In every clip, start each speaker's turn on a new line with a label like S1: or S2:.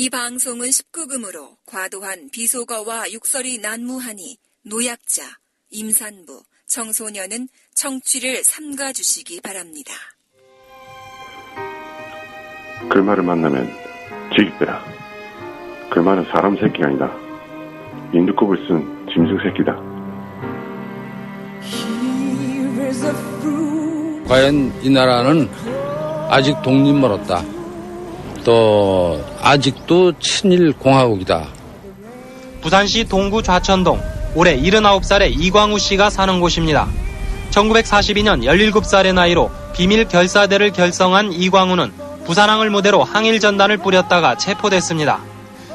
S1: 이 방송은 19금으로 과도한 비속어와 욕설이 난무하니 노약자, 임산부, 청소년은 청취를 삼가 주시기 바랍니다.
S2: 글말을 만나면 지기빼라. 글말은 사람 새끼가 아니다. 인두껍을 쓴 짐승 새끼다.
S3: 과연 이 나라는 아직 독립 멀었다. 또 아직도 친일 공화국이다.
S4: 부산시 동구 좌천동 올해 79살의 이광우 씨가 사는 곳입니다. 1942년 17살의 나이로 비밀 결사대를 결성한 이광우는 부산항을 무대로 항일 전단을 뿌렸다가 체포됐습니다.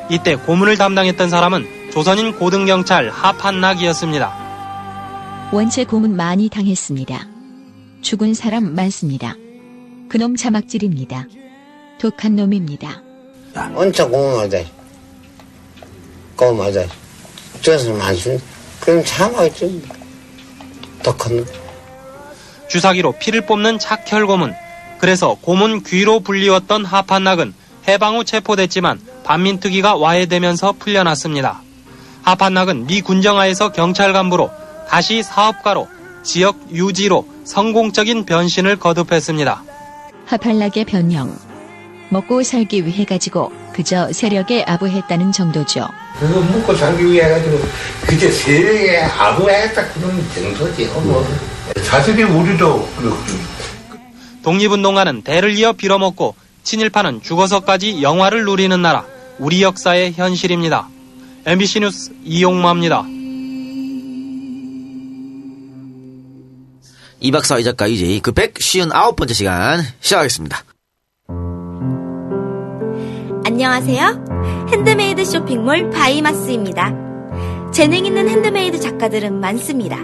S4: 이때 고문을 담당했던 사람은 조선인 고등경찰 하판낙이었습니다.
S5: 원체 고문 많이 당했습니다. 죽은 사람 많습니다. 그놈 자막질입니다. 독한 놈입니다.
S6: 언제 고마다 고마다 저서 만순 그럼 참아야지 독한 놈
S4: 주사기로 피를 뽑는 착혈 고문. 그래서 고문 귀로 불리웠던 하판낙은 해방 후 체포됐지만 반민특위가 와해되면서 풀려났습니다. 하판낙은 미 군정하에서 경찰 간부로 다시 사업가로 지역 유지로 성공적인 변신을 거듭했습니다.
S5: 하팔락의 변형. 먹고 살기 위해 가지고 그저 세력에 아부했다는 정도죠.
S7: 그거 먹고 살기 위해 가지고 그저 세력에 아부했다 그런 정도지 뭐 사실이 우리도 그렇고
S4: 독립운동가는 대를 이어 빌어먹고 친일파는 죽어서까지 영화를 누리는 나라 우리 역사의 현실입니다. MBC 뉴스 이용마입니다.
S8: 이 박사 이작가 이이제이 159번째 시간 시작하겠습니다.
S9: 안녕하세요. 핸드메이드 쇼핑몰 바이마스입니다. 재능 있는 핸드메이드 작가들은 많습니다.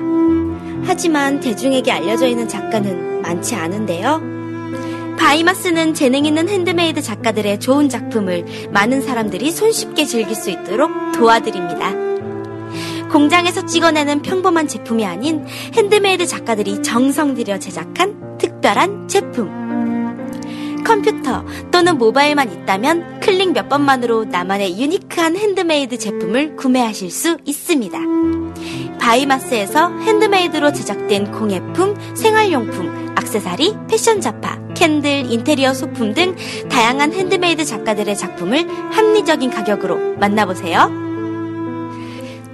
S9: 하지만 대중에게 알려져 있는 작가는 많지 않은데요. 바이마스는 재능 있는 핸드메이드 작가들의 좋은 작품을 많은 사람들이 손쉽게 즐길 수 있도록 도와드립니다. 공장에서 찍어내는 평범한 제품이 아닌 핸드메이드 작가들이 정성 들여 제작한 특별한 제품. 컴퓨터 또는 모바일만 있다면 클릭 몇 번만으로 나만의 유니크한 핸드메이드 제품을 구매하실 수 있습니다. 바이마스에서 핸드메이드로 제작된 공예품, 생활용품, 악세사리, 패션 잡화, 캔들, 인테리어 소품 등 다양한 핸드메이드 작가들의 작품을 합리적인 가격으로 만나보세요.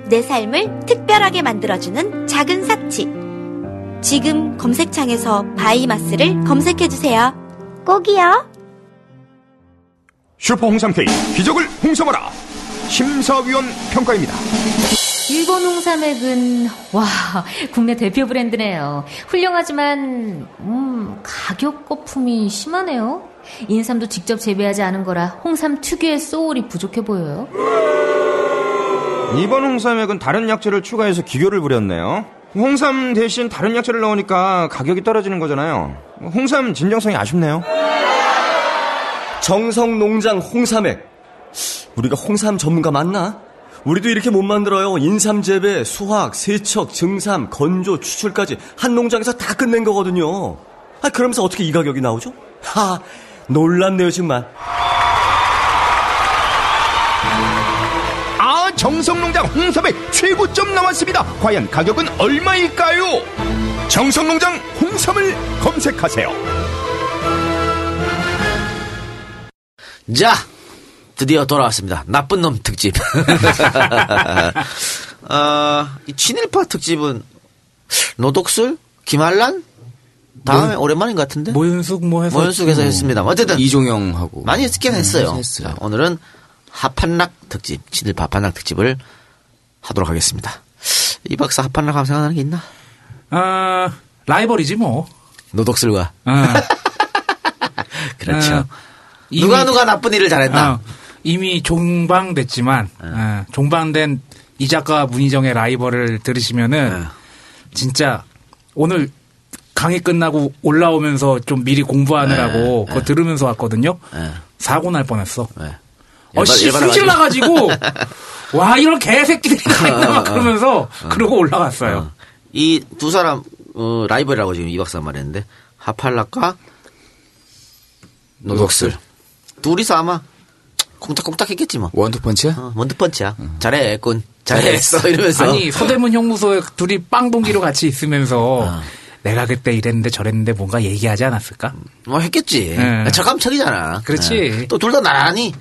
S9: 내 삶을 특별하게 만들어주는 작은 사치. 지금 검색창에서 바이마스를 검색해주세요. 꼭이요.
S10: 슈퍼 홍삼 K 기적을 홍삼하라 심사위원 평가입니다.
S11: 일번 홍삼액은 와 국내 대표 브랜드네요. 훌륭하지만 음 가격 거품이 심하네요. 인삼도 직접 재배하지 않은 거라 홍삼 특유의 소울이 부족해 보여요.
S12: 이번 홍삼액은 다른 약재를 추가해서 기교를 부렸네요. 홍삼 대신 다른 약재를 넣으니까 가격이 떨어지는 거잖아요. 홍삼 진정성이 아쉽네요.
S13: 정성 농장 홍삼액. 우리가 홍삼 전문가 맞나? 우리도 이렇게 못 만들어요. 인삼 재배, 수확, 세척, 증삼, 건조, 추출까지 한 농장에서 다 끝낸 거거든요. 아, 그러면서 어떻게 이 가격이 나오죠? 하, 놀랍네요, 정말.
S10: 홍삼의 최고점 나왔습니다. 과연 가격은 얼마일까요? 정성농장 홍삼을 검색하세요.
S8: 자, 드디어 돌아왔습니다. 나쁜 놈 특집. 어, 이 친일파 특집은 노독술, 김한란 다음에
S14: 뭐,
S8: 오랜만인 것 같은데
S14: 모윤숙 뭐 해서
S8: 모윤숙에서
S14: 뭐,
S8: 했습니다. 어쨌든
S14: 이종영하고
S8: 많이 했긴
S14: 네,
S8: 했어요.
S14: 했어요.
S8: 자, 오늘은 하판락 특집, 친일파 하판락 특집을 하도록 하겠습니다. 이 박사 하면 생각나는 게 있나?
S14: 아 라이벌이지 뭐.
S8: 노독술과.
S14: 아.
S8: 그렇죠.
S14: 아,
S8: 누가
S14: 이미-
S8: 누가 나쁜 일을 잘했나?
S14: 어, 이미 종방됐지만 어, 종방된 이 작가 문희정의 라이벌을 들으시면은 진짜 오늘 강의 끝나고 올라오면서 좀 미리 공부하느라고 그거 들으면서 왔거든요. 사고 날 뻔했어. 어, 씨,
S8: 열받아-
S14: 승질 나가지고 와 이런 개새끼들이 다 있나 막 그러면서 그러고 올라갔어요.
S8: 이 두 사람 어, 라이벌이라고 지금 이 박사 말했는데 하팔락과 노독술 둘이서 아마 콩닥콩닥 했겠지 뭐.
S15: 원투펀치야?
S8: 어, 원투펀치야. 잘해, 꾼. 잘했어. 이러면서.
S14: 아니 서대문 형무소에 둘이 빵 동기로 같이 있으면서
S8: 어.
S14: 내가 그때 이랬는데 저랬는데 뭔가 얘기하지 않았을까?
S8: 뭐 했겠지.
S14: 네.
S8: 저감척이잖아.
S14: 그렇지.
S8: 또둘 다 나란히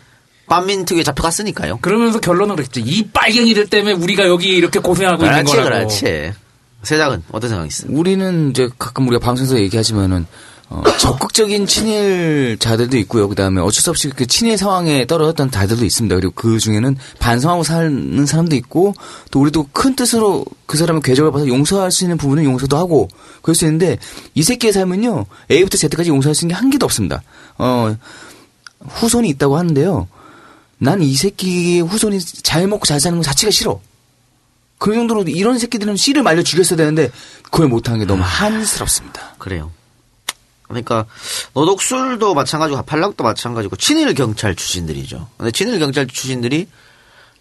S8: 반민특위에 잡혀갔으니까요.
S14: 그러면서 결론은 그랬지. 이 빨갱이들 때문에 우리가 여기 이렇게 고생하고 있는
S8: 그렇지,
S14: 거라고.
S8: 그렇지. 세작은 어떤 생각이 있어?
S15: 우리는 이제 가끔 우리가 방송에서 얘기하지만은 어, 적극적인 친일 자들도 있고요. 그 다음에 어쩔 수 없이 그 친일 상황에 떨어졌던 자들도 있습니다. 그리고 그 중에는 반성하고 사는 사람도 있고 또 우리도 큰 뜻으로 그 사람의 궤적을 봐서 용서할 수 있는 부분은 용서도 하고 그럴 수 있는데 이 새끼의 삶은요 A부터 Z까지 용서할 수 있는 게 한 개도 없습니다. 어 후손이 있다고 하는데요. 난 이 새끼의 후손이 잘 먹고 잘 사는 것 자체가 싫어. 그 정도로 이런 새끼들은 씨를 말려 죽였어야 되는데 그걸 못한 게 너무 한스럽습니다.
S8: 그래요. 그러니까 노독술도 마찬가지고 팔락도 마찬가지고 친일 경찰 출신들이죠. 근데 친일 경찰 출신들이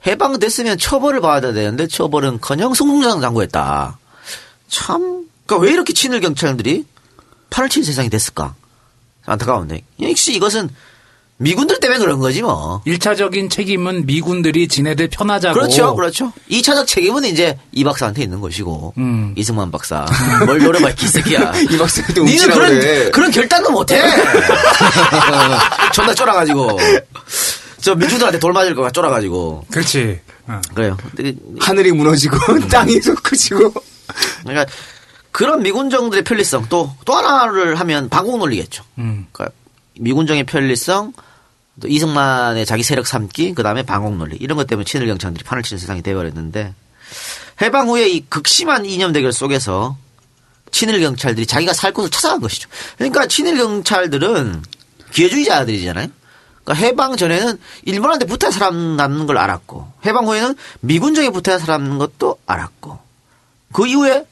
S8: 해방됐으면 처벌을 받아야 되는데 처벌은커녕 송송장 당구했다. 참, 그러니까 왜 이렇게 친일 경찰들이 팔을 친 세상이 됐을까? 안타까운데 역시 이것은 미군들 때문에 그런 거지 뭐.
S14: 1차적인 책임은 미군들이 지네들 편하자고.
S8: 그렇죠, 그렇죠. 2차적 책임은 이제 이 박사한테 있는 것이고
S14: 음.
S8: 이승만 박사 뭘 노려봐 이 새끼야.
S15: 이 박사한테
S8: 니는 그런
S15: 그래.
S8: 그런 결단도 못 해. 존나 쫄아 가지고 저 민주들한테 돌 맞을 거가 쫄아 가지고.
S14: 그렇지.
S8: 그래요. 근데
S15: 하늘이 무너지고 땅이 솟구치고
S8: 그러니까 그런 미군정들의 편리성 또 또 하나를 하면 방공 논리겠죠.
S14: 음.
S8: 그러니까 미군정의 편리성, 또 이승만의 자기 세력 삼기, 그 다음에 방공 논리 이런 것 때문에 친일 경찰들이 판을 치는 세상이 되어버렸는데 해방 후에 이 극심한 이념 대결 속에서 친일 경찰들이 자기가 살 곳을 찾아간 것이죠. 그러니까 친일 경찰들은 기회주의자들이잖아요. 그러니까 해방 전에는 일본한테 붙어 사람 남는 걸 알았고 해방 후에는 미군정에 붙어 사람 남는 것도 알았고 그 이후에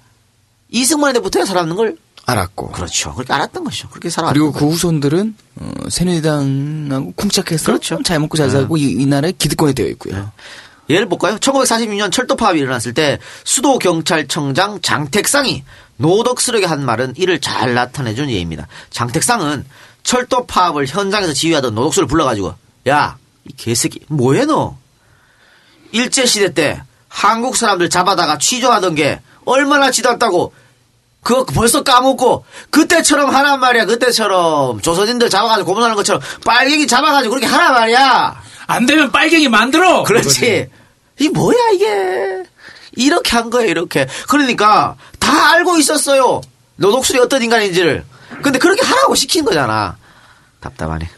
S8: 이승만한테 붙어 사람 남는 걸
S15: 알았고
S8: 그렇죠. 그렇게 알았던 것이죠. 그렇게 살아왔던
S15: 그리고 그. 후손들은 어, 새누리당하고 쿵짝해서
S8: 그렇죠.
S15: 잘 먹고 잘 살고 이, 이 나라의 기득권이 되어 있고요.
S8: 예를 볼까요? 1946년 철도 파업이 일어났을 때 수도 경찰청장 장택상이 노덕스럽게 한 말은 이를 잘 나타내준 예입니다. 장택상은 철도 파업을 현장에서 지휘하던 노덕수를 불러가지고 야 이 개새끼 뭐해 너? 일제 시대 때 한국 사람들 잡아다가 취조하던 게 얼마나 지났다고 그거 벌써 까먹고 그때처럼 하란 말이야. 그때처럼 조선인들 잡아가지고 고문하는 것처럼 빨갱이 잡아가지고 그렇게 하란 말이야.
S14: 안 되면 빨갱이 만들어.
S8: 그렇지. 이 뭐야 이게? 이렇게 한 거예요 이렇게. 그러니까 다 알고 있었어요. 노덕술이 어떤 인간인지를. 근데 그렇게 하라고 시킨 거잖아. 답답하네.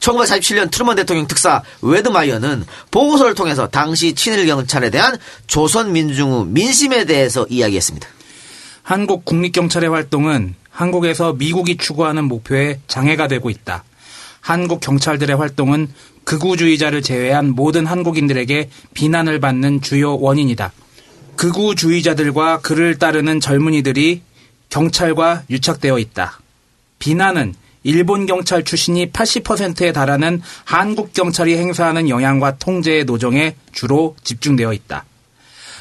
S8: 1947년 트루먼 대통령 특사 웨드마이어는 보고서를 통해서 당시 친일 경찰에 대한 조선 민중의 민심에 대해서 이야기했습니다.
S14: 한국 국립경찰의 활동은 한국에서 미국이 추구하는 목표에 장애가 되고 있다. 한국 경찰들의 활동은 극우주의자를 제외한 모든 한국인들에게 비난을 받는 주요 원인이다. 극우주의자들과 그를 따르는 젊은이들이 경찰과 유착되어 있다. 비난은 일본 경찰 출신이 80%에 달하는 한국 경찰이 행사하는 영향과 통제의 노정에 주로 집중되어 있다.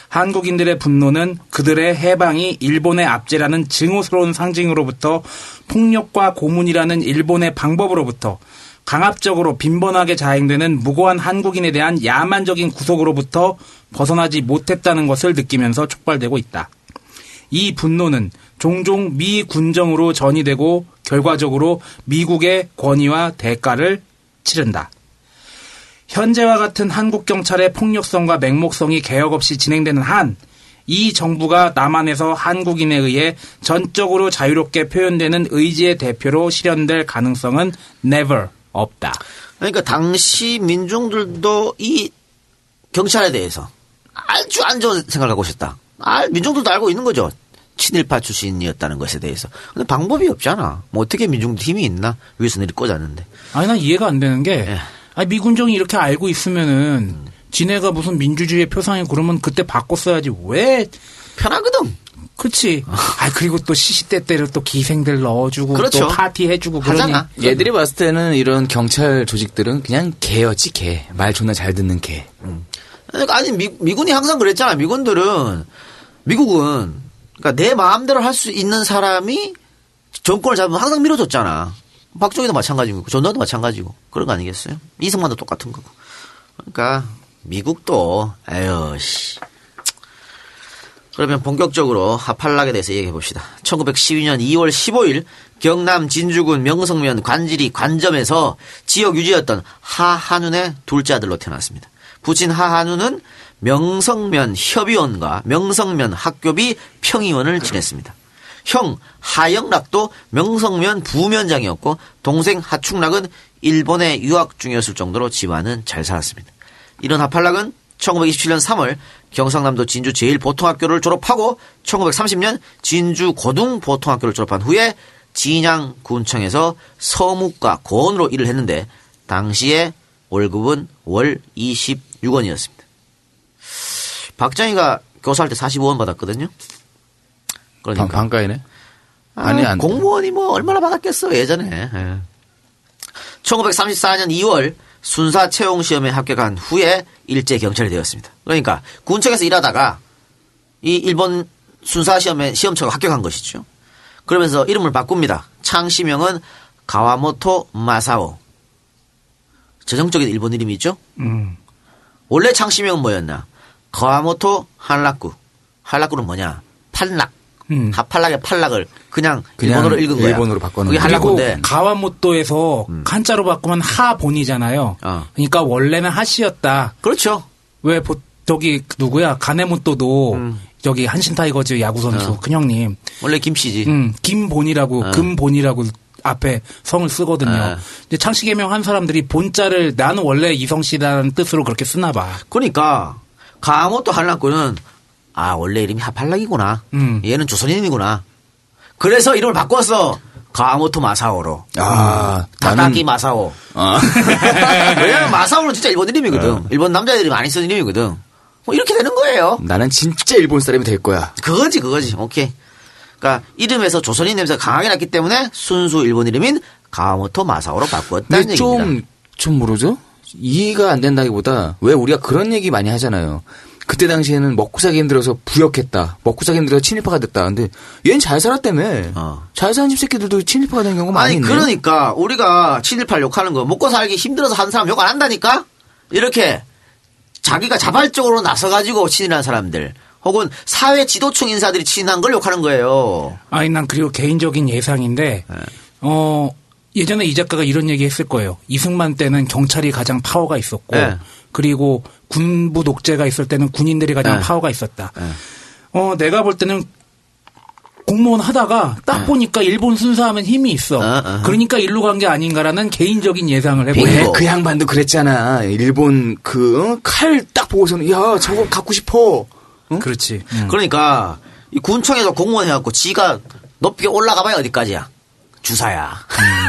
S14: 한국인들의 분노는 그들의 해방이 일본의 압제라는 증오스러운 상징으로부터 폭력과 고문이라는 일본의 방법으로부터 강압적으로 빈번하게 자행되는 무고한 한국인에 대한 야만적인 구속으로부터 벗어나지 못했다는 것을 느끼면서 촉발되고 있다. 이 분노는 종종 미 군정으로 전이되고 결과적으로 미국의 권위와 대가를 치른다. 현재와 같은 한국 경찰의 폭력성과 맹목성이 개혁 없이 진행되는 한, 이 정부가 남한에서 한국인에 의해 전적으로 자유롭게 표현되는 의지의 대표로 실현될 가능성은 never 없다.
S8: 그러니까 당시 민중들도 이 경찰에 대해서 아주 안 좋은 생각을 하고 있었다. 아, 민중들도 알고 있는 거죠. 친일파 출신이었다는 것에 대해서. 근데 방법이 없잖아. 뭐 어떻게 민중들 힘이 있나? 위에서 내리 꽂았는데.
S14: 아니, 난 이해가 안 되는 게,
S8: 예.
S14: 아니, 미군정이 이렇게 알고 있으면은, 지네가 무슨 민주주의의 표상이 그러면 그때 바꿨어야지. 왜?
S8: 편하거든.
S14: 그치. 아, 그리고 또 시시때때로 또 기생들 넣어주고,
S15: 그렇죠.
S14: 또 파티 해주고, 그러니.
S15: 얘들이 봤을 때는 이런 경찰 조직들은 그냥 개였지 개. 말 존나 잘 듣는 개.
S8: 그러니까 아니 미, 미군이 항상 그랬잖아. 미군들은 미국은 그러니까 내 마음대로 할 수 있는 사람이 정권을 잡으면 항상 밀어줬잖아. 박정희도 마찬가지고 전두환도 마찬가지고 그런 거 아니겠어요? 이승만도 똑같은 거고. 그러니까 미국도 에휴 씨. 그러면 본격적으로 하팔락에 대해서 얘기해 봅시다. 1912년 2월 15일 경남 진주군 명성면 관지리 관점에서 지역 유지였던 하한운의 둘째 아들로 태어났습니다. 부친 하한운은 명성면 협의원과 명성면 학교비 평의원을 지냈습니다. 형 하영락도 명성면 부면장이었고 동생 하충락은 일본에 유학 중이었을 정도로 집안은 잘 살았습니다. 이런 하팔락은 1927년 3월 경상남도 진주 제일보통학교를 졸업하고 1930년 진주 고등보통학교를 졸업한 후에 진양 군청에서 서무과 고원으로 일을 했는데 당시에 월급은 월 26원이었습니다. 박정희가 교사할 때 45원 받았거든요. 그러니까
S15: 반, 반가이네.
S8: 아,
S15: 아니, 안 돼.
S8: 공무원이 뭐 얼마나 받았겠어 예전에. 예. 1934년 2월 순사 채용 시험에 합격한 후에 일제 경찰이 되었습니다. 그러니까 군청에서 일하다가 이 일본 순사 시험에 시험처가 합격한 것이죠. 그러면서 이름을 바꿉니다. 창시명은 가와모토 마사오. 전형적인 일본 이름이죠.
S14: 음.
S8: 원래 창시명은 뭐였나? 가와모토 한락구. 한라쿠는 뭐냐? 판락.
S14: 음.
S8: 하판락의 판락을 그냥,
S15: 그냥
S8: 일본어로 읽은 거야.
S15: 일본어로 바꿔놓은
S8: 그게
S15: 거야.
S14: 그리고. 가와모토에서
S8: 음.
S14: 한자로 바꾸면 하본이잖아요.
S8: 어.
S14: 그러니까 원래는 하시였다.
S8: 그렇죠.
S14: 왜 보, 저기 누구야 가네모토도 저기 한신 타이거즈 야구 선수
S8: 음. 어.
S14: 큰형님.
S8: 원래 김씨지.
S14: 음, 김본이라고
S8: 어.
S14: 금본이라고 앞에 성을 쓰거든요.
S8: 어.
S14: 이제 창씨 개명 한 사람들이 본자를 나는 원래 이성 씨라는 뜻으로 그렇게 쓰나 봐.
S8: 그러니까 가모토 한락구는 아 원래 이름이 하팔락이구나.
S14: 음.
S8: 얘는 조선인이구나. 그래서 이름을 바꿨어. 가모토 마사오로.
S15: 아,
S8: 다다키
S15: 나는-
S8: 마사오.
S15: 아.
S8: 왜냐면 마사오는 진짜 일본 이름이거든. 일본 남자들이 많이 쓰는 이름이거든. 뭐 이렇게 되는 거예요.
S15: 나는 진짜 일본 사람이 될 거야.
S8: 그거지 그거지. 오케이. 그러니까 이름에서 조선인 냄새가 강하게 났기 때문에 순수 일본 이름인 가모토 마사오로 바꾸었다는
S15: 근데
S8: 얘기입니다.
S15: 좀, 좀 모르죠? 이해가 안 된다기보다 왜 우리가 그런 얘기 많이 하잖아요. 그때 당시에는 먹고 살기 힘들어서 부역했다. 먹고 살기 힘들어서 친일파가 됐다. 근데 얘는 잘 살았다며. 잘 사는 집 새끼들도 친일파가 된 경우가 많이
S8: 어. 아니
S15: 있네요.
S8: 그러니까 우리가 친일파 욕하는 거 먹고 살기 힘들어서 한 사람 욕 안 한다니까 이렇게 자기가 자발적으로 나서가지고 친일한 사람들 혹은 사회 지도층 인사들이 친한 걸 욕하는 거예요.
S14: 아니 난 그리고 개인적인 예상인데
S8: 네.
S14: 어 예전에 이 작가가 이런 얘기 했을 거예요. 이승만 때는 경찰이 가장 파워가 있었고
S8: 네.
S14: 그리고 군부 독재가 있을 때는 군인들이 가장
S8: 네.
S14: 파워가 있었다. 어 내가 볼 때는 공무원 하다가
S8: 네.
S14: 딱 보니까 일본 순사하면 힘이 있어. 그러니까 일로 간 게 아닌가라는 개인적인 예상을
S15: 왜
S14: 해보고
S15: 그 양반도 그랬잖아. 일본 그 칼 딱 보고서는 야 저거 갖고 싶어.
S14: 그렇지.
S8: 그러니까 이 군청에서 공무원 해갖고 지가 높게 올라가봐야 어디까지야. 주사야.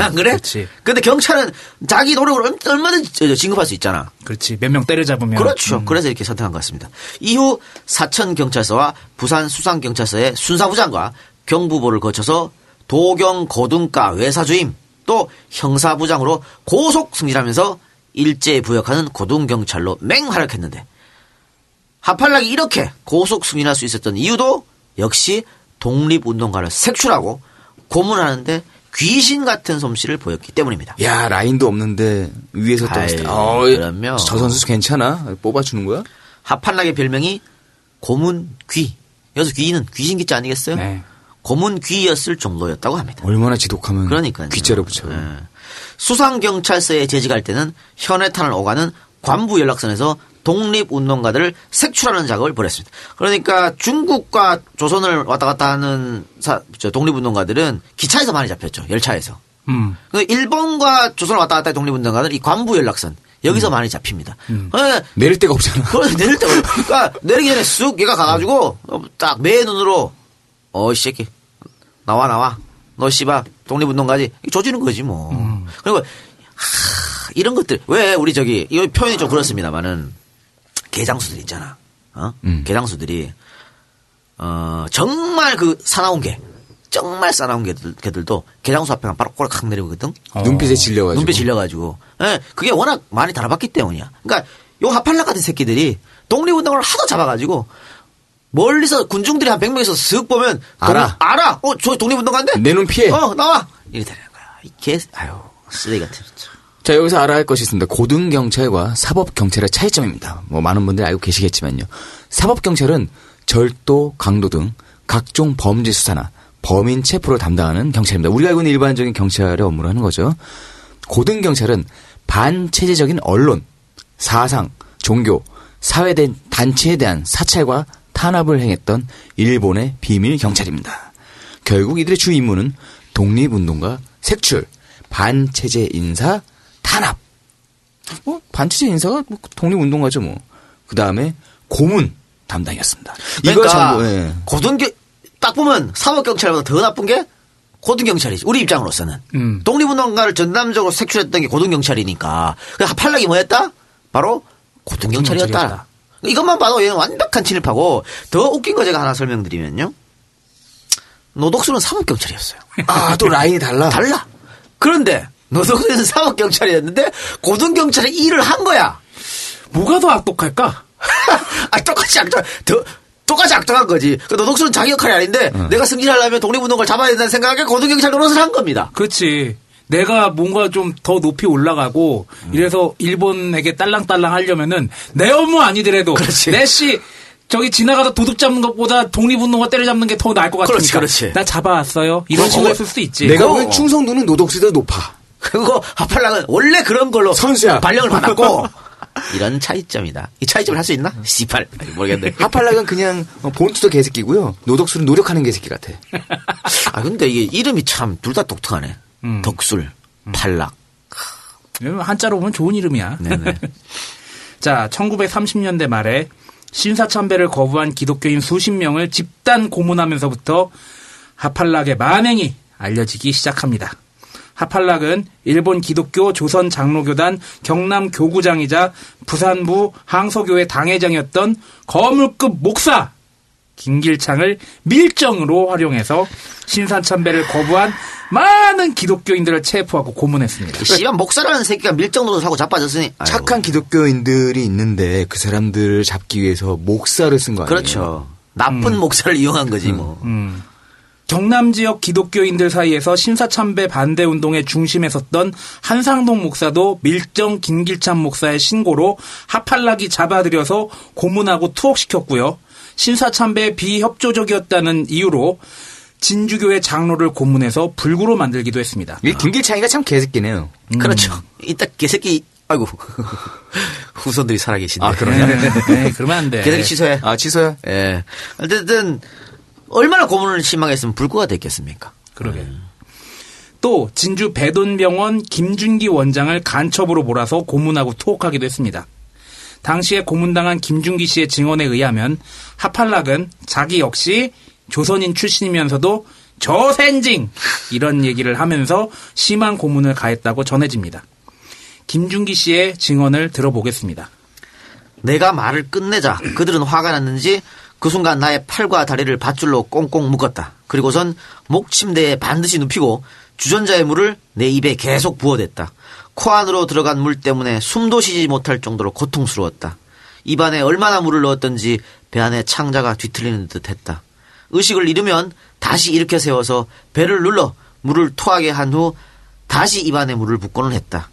S8: 안 그래?
S14: 음, 그렇지.
S8: 근데 경찰은 자기 노력으로 얼- 얼마든지 진급할 수 있잖아.
S14: 그렇지. 몇 명 때려잡으면.
S8: 그렇죠.
S14: 음.
S8: 그래서 이렇게 선택한 것 같습니다. 이후 사천경찰서와 부산 수상경찰서의 순사부장과 경부보를 거쳐서 도경 고등과 외사주임 또 형사부장으로 고속 승진하면서 일제에 부역하는 고등경찰로 맹활약했는데 하팔락이 이렇게 고속 승진할 수 있었던 이유도 역시 독립운동가를 색출하고 고문하는데 귀신 같은 솜씨를 보였기 때문입니다.
S15: 야 라인도 없는데 위에서.
S8: 아이,
S15: 어,
S8: 그럼요.
S15: 저 선수 괜찮아? 뽑아주는 거야?
S8: 하팔락의 별명이 고문귀. 여기서 귀는 귀신기자 아니겠어요?
S14: 네.
S8: 고문귀였을 정도였다고 합니다.
S15: 얼마나 지독하면
S8: 그러니까요.
S15: 귀자로 붙여.
S8: 예. 수상경찰서에 재직할 때는 현해탄을 오가는 관부 연락선에서 독립운동가들을 색출하는 작업을 벌였습니다. 그러니까 중국과 조선을 왔다 갔다 하는 사- 저 독립운동가들은 기차에서 많이 잡혔죠. 열차에서.
S14: 음.
S8: 그 일본과 조선을 왔다 갔다 한 독립운동가들 이 관부 연락선 여기서 많이 잡힙니다. 예,
S15: 내릴 데가 없잖아.
S8: 그래, 내릴 때, 그러니까, 내리기 전에 쑥 얘가 가가지고, 어, 딱, 매 눈으로, 어, 이 새끼, 나와, 나와. 너 씨발, 독립운동가지. 조지는 거지, 뭐. 그리고, 하, 이런 것들, 왜, 우리 저기, 이 표현이 좀 그렇습니다만은, 개장수들 있잖아. 어? 개장수들이, 어, 정말 그, 사나운 개. 정말 사나운 개들, 개들도 개장수 앞에 가면 바로 꼬락확 내리거든.
S15: 눈빛에 질려가지고.
S8: 눈빛 질려가지고. 예, 그게 워낙 많이 달아봤기 때문이야. 그러니까 요 하팔락 같은 새끼들이 독립운동을 하도 잡아가지고 멀리서 군중들이 한 100명에서 쓱 보면
S15: 알아.
S8: 독- 알아. 어, 저 독립운동가인데?
S15: 내 눈 피해.
S8: 어, 나와. 이렇게 되는 거야. 개, 아유, 쓰레기 같은.
S15: 자, 여기서 알아야 할 것이 있습니다. 고등경찰과 사법경찰의 차이점입니다. 뭐, 많은 분들이 알고 계시겠지만요. 사법경찰은 절도, 강도 등 각종 범죄 수사나 범인 체포를 담당하는 경찰입니다. 우리가 알고 있는 일반적인 경찰의 업무를 하는 거죠. 고등경찰은 반체제적인 언론, 사상, 종교, 사회된 단체에 대한 사찰과 탄압을 행했던 일본의 비밀 경찰입니다. 결국 이들의 주 임무는 독립운동가 색출, 반체제 인사, 탄압. 뭐 반체제 인사가 뭐 독립운동가죠 뭐. 그 다음에 고문 담당이었습니다. 이거
S8: 그러니까
S15: 전부 예.
S8: 고등경 딱 보면 사법경찰보다 더 나쁜 게 고등경찰이지. 우리 입장으로서는.
S14: 음.
S8: 독립운동가를 전남적으로 색출했던 게 고등경찰이니까. 그 하팔락이 뭐였다? 바로 고등경찰이었다.
S14: 고등경찰이었다.
S8: 이것만 봐도 얘는 완벽한 친일파고 더 웃긴 거 제가 하나 설명드리면요. 노독수는 사법경찰이었어요.
S15: 아, 또 라인이 달라?
S8: 달라. 그런데 노독수는 사법경찰이었는데 고등경찰이 일을 한 거야.
S14: 뭐가 더 악독할까?
S8: 아, 똑같이 악독, 더, 똑같이 악독한 거지. 그 노독수는 자기 역할이 아닌데 내가 승진하려면 독립운동가를 잡아야 된다는 생각에 고등경찰 노릇을 한 겁니다.
S14: 그렇지. 내가 뭔가 좀 더 높이 올라가고 이래서 일본에게 딸랑딸랑 하려면은 내 업무 아니더라도 내씨 저기 지나가다 도둑 잡는 것보다 독립운동가 때려잡는 게 더 나을 것 같으니까
S8: 그렇지, 그렇지.
S14: 나 잡아왔어요. 이런 식으로 했을 수도 있지.
S15: 내가
S8: 그거-
S15: 보기엔 충성도는 노독수보다 높아.
S8: 그거 하팔락은 원래 그런 걸로
S15: 선수야.
S8: 발령을 받았고 이런 차이점이다. 이 차이점을 할 수 있나? 씨발 모르겠네.
S15: 하팔락은 그냥 어, 본투도 개새끼고요. 노독수는 노력하는 개새끼 같아.
S8: 아 근데 이게 이름이 참 둘 다 독특하네.
S14: 음.
S8: 덕술, 팔락.
S14: 한자로 보면 좋은 이름이야.
S8: 네네.
S14: 자, 1930년대 말에 신사참배를 거부한 기독교인 수십 명을 집단 고문하면서부터 하팔락의 만행이 알려지기 시작합니다. 하팔락은 일본 기독교 조선 장로교단 경남 교구장이자 부산부 항서교회 당회장이었던 거물급 목사 김길창을 밀정으로 활용해서 신사참배를 거부한 많은 기독교인들을 체포하고 고문했습니다.
S8: 씨발 목사라는 새끼가 밀정노릇 하고 자빠졌으니 아이고.
S15: 착한 기독교인들이 있는데 그 사람들을 잡기 위해서 목사를 쓴 거 아니에요?
S8: 그렇죠. 나쁜 목사를 이용한 거지 뭐.
S14: 음. 경남 지역 기독교인들 사이에서 신사참배 반대 운동의 중심에 섰던 한상동 목사도 밀정 김길찬 목사의 신고로 하팔락이 잡아들여서 고문하고 투옥시켰고요. 신사참배에 비협조적이었다는 이유로 진주교회 장로를 고문해서 불구로 만들기도 했습니다.
S15: 이 김길창이가 참 개새끼네요.
S8: 그렇죠. 이따 개새끼 아이고 후손들이 살아계신데.
S15: 아, 그러냐?
S14: 네, 그러면 안 돼.
S8: 개새끼 취소해.
S15: 아, 취소야?
S8: 예. 어쨌든 얼마나 고문을 심하게 했으면 불구가 됐겠습니까?
S14: 그러게. 또 진주 배돈병원 김준기 원장을 간첩으로 몰아서 고문하고 투옥하기도 했습니다. 당시에 고문당한 김준기 씨의 증언에 의하면 하팔락은 자기 역시 조선인 출신이면서도 저센징 이런 얘기를 하면서 심한 고문을 가했다고 전해집니다. 김준기 씨의 증언을 들어보겠습니다.
S8: 내가 말을 끝내자 그들은 화가 났는지 그 순간 나의 팔과 다리를 밧줄로 꽁꽁 묶었다. 그리고선 목 침대에 반드시 눕히고 주전자의 물을 내 입에 계속 부어댔다. 코 안으로 들어간 물 때문에 숨도 쉬지 못할 정도로 고통스러웠다. 입안에 얼마나 물을 넣었던지 배 안에 창자가 뒤틀리는 듯 했다. 의식을 잃으면 다시 일으켜 세워서 배를 눌러 물을 토하게 한 후 다시 입안에 물을 붓고는 했다.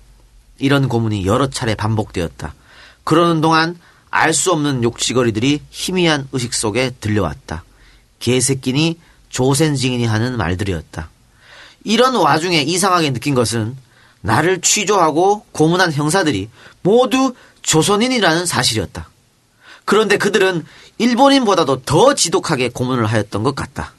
S8: 이런 고문이 여러 차례 반복되었다. 그러는 동안 알 수 없는 욕지거리들이 희미한 의식 속에 들려왔다. 개새끼니 조센징이니 하는 말들이었다. 이런 와중에 이상하게 느낀 것은 나를 취조하고 고문한 형사들이 모두 조선인이라는 사실이었다. 그런데 그들은 일본인보다도 더 지독하게 고문을 하였던 것 같다.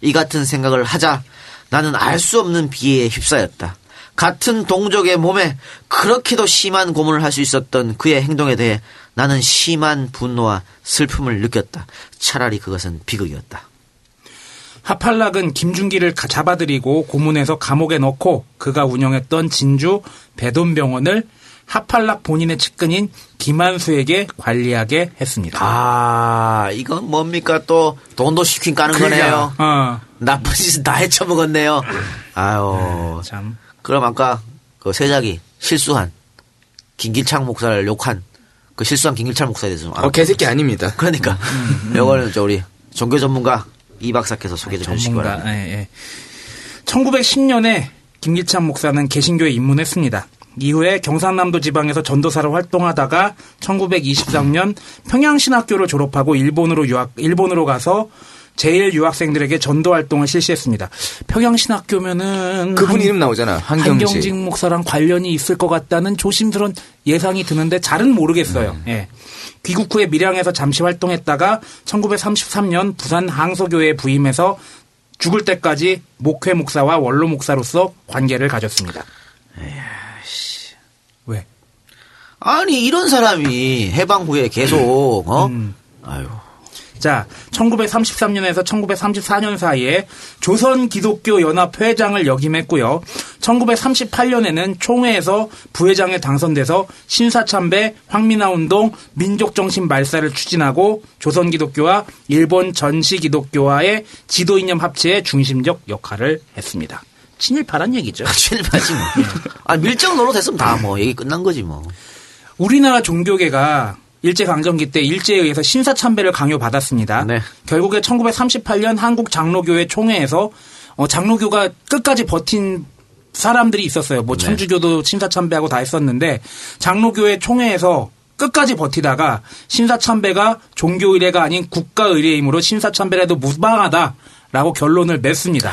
S8: 이 같은 생각을 하자 나는 알 수 없는 비애에 휩싸였다. 같은 동족의 몸에 그렇게도 심한 고문을 할 수 있었던 그의 행동에 대해 나는 심한 분노와 슬픔을 느꼈다. 차라리 그것은 비극이었다.
S14: 하팔락은 김준기를 가- 잡아들이고 고문해서 감옥에 넣고 그가 운영했던 진주 배돈병원을 하팔락 본인의 측근인 김한수에게 관리하게 했습니다.
S8: 아, 이건 뭡니까 또 돈도 시킨 까는 거네요.
S14: 어.
S8: 나쁜 짓은 다 헤쳐먹었네요. 아유.
S14: 참.
S8: 그럼 아까 그 세작이 실수한 김길창 목사를 욕한 그 실수한 김길창 목사에 대해서 좀
S15: 어, 개새끼 아닙니다.
S8: 그러니까 이거는 저 우리 종교 전문가 이 박사께서 소개 좀 해주시기. 바랍니다.
S14: 예, 예. 1910년에 김기찬 목사는 개신교에 입문했습니다. 이후에 경상남도 지방에서 전도사로 활동하다가 1923년 평양신학교를 졸업하고 일본으로 유학 일본으로 가서 제일 유학생들에게 전도 활동을 실시했습니다. 평양신학교면은
S15: 그분
S14: 한-
S15: 이름 나오잖아. 한경직.
S14: 한경직 목사랑 관련이 있을 것 같다는 조심스러운 예상이 드는데 잘은 모르겠어요. 예. 귀국 후에 밀양에서 잠시 활동했다가 1933년 부산 항소교회에 부임해서 죽을 때까지 목회 목사와 원로 목사로서 관계를 가졌습니다. 왜?
S8: 아니 이런 사람이 해방 후에 계속 어? 아유.
S14: 자, 1933년에서 1934년 사이에 조선 기독교 연합 회장을 역임했고요. 1938년에는 총회에서 부회장에 당선돼서 신사참배, 황미나 운동, 민족정신 말살을 추진하고 조선 기독교와 일본 전시 기독교와의 지도 이념 합체에 중심적 역할을 했습니다. 친일파란 얘기죠.
S8: 친일파지 뭐. 아 밀정 노릇했으면 다 뭐 얘기 끝난 거지 뭐.
S14: 우리나라 종교계가 일제강점기 때 일제에 의해서 신사참배를 강요받았습니다. 결국에 1938년 한국 장로교회 총회에서 어, 장로교가 끝까지 버틴 사람들이 있었어요. 뭐 천주교도 신사참배하고 다 했었는데 장로교회 총회에서 끝까지 버티다가 신사참배가 종교의례가 아닌 국가의례이므로 신사참배라도 무방하다 라고 결론을 냈습니다.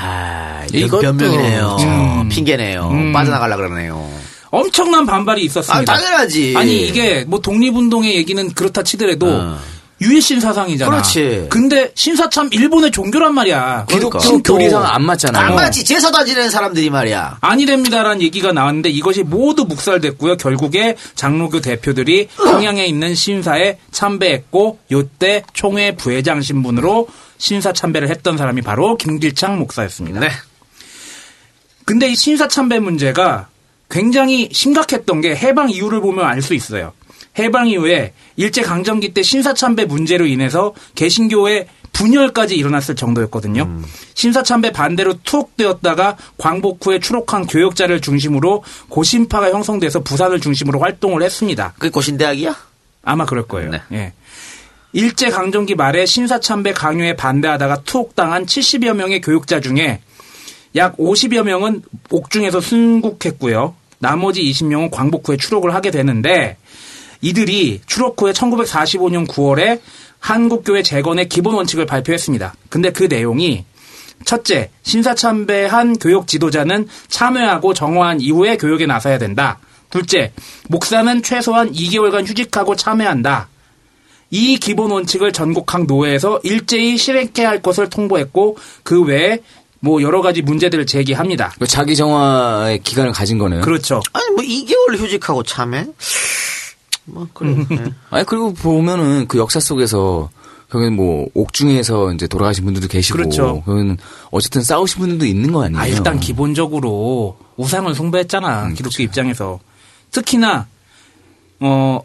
S8: 이건 변명이네요.
S14: 음.
S8: 핑계네요.
S14: 음.
S8: 빠져나가려 그러네요.
S14: 엄청난 반발이 있었습니다.
S8: 아, 당연하지.
S14: 아니 이게 뭐 독립운동의 얘기는 그렇다 치더라도 유일신 사상이잖아.
S8: 그렇지.
S14: 근데 신사참 일본의 종교란 말이야.
S15: 기독교
S14: 신교.
S15: 교리상 안 맞잖아요.
S8: 안 맞지. 제사다 지내는 사람들이 말이야.
S14: 아니됩니다라는 얘기가 나왔는데 이것이 모두 묵살됐고요. 결국에 장로교 대표들이 평양에 있는 신사에 참배했고 요때 총회 부회장 신분으로 신사 참배를 했던 사람이 바로 김길창 목사였습니다.
S8: 네.
S14: 근데 이 신사 참배 문제가 굉장히 심각했던 게 해방 이후를 보면 알 수 있어요. 해방 이후에 일제 강점기 때 신사 참배 문제로 인해서 개신교의 분열까지 일어났을 정도였거든요. 신사 참배 반대로 투옥되었다가 광복 후에 추록한 교역자를 중심으로 고신파가 형성돼서 부산을 중심으로 활동을 했습니다.
S8: 그게 고신대학이야?
S14: 아마 그럴 거예요. 예. 일제 강점기 말에 신사 참배 강요에 반대하다가 투옥당한 70여 명의 교육자 중에 약 50여 명은 옥중에서 순국했고요. 나머지 20명은 광복 후에 추록을 하게 되는데 이들이 추록 후에 1945년 9월에 한국교회 재건의 기본 원칙을 발표했습니다. 근데 그 내용이 첫째, 신사참배한 교육 지도자는 참여하고 정화한 이후에 교육에 나서야 된다. 둘째, 목사는 최소한 2개월간 휴직하고 참여한다. 이 기본 원칙을 전국 각 노회에서 일제히 실행해야 할 것을 통보했고 그 외에 뭐 여러 가지 문제들을 제기합니다.
S15: 자기 정화의 기간을 가진 거네요.
S14: 그렇죠.
S8: 아니 뭐 2개월 휴직하고 참해? 뭐 그래. 네.
S15: 아니 그리고 보면은 그 역사 속에서 거기는 뭐 옥중에서 이제 돌아가신 분들도 계시고
S14: 그렇죠.
S15: 거기는 어쨌든 싸우신 분들도 있는 거 아니에요?
S14: 아, 일단 기본적으로 우상을 숭배했잖아.
S15: 음,
S14: 기독교 입장에서. 특히나, 어,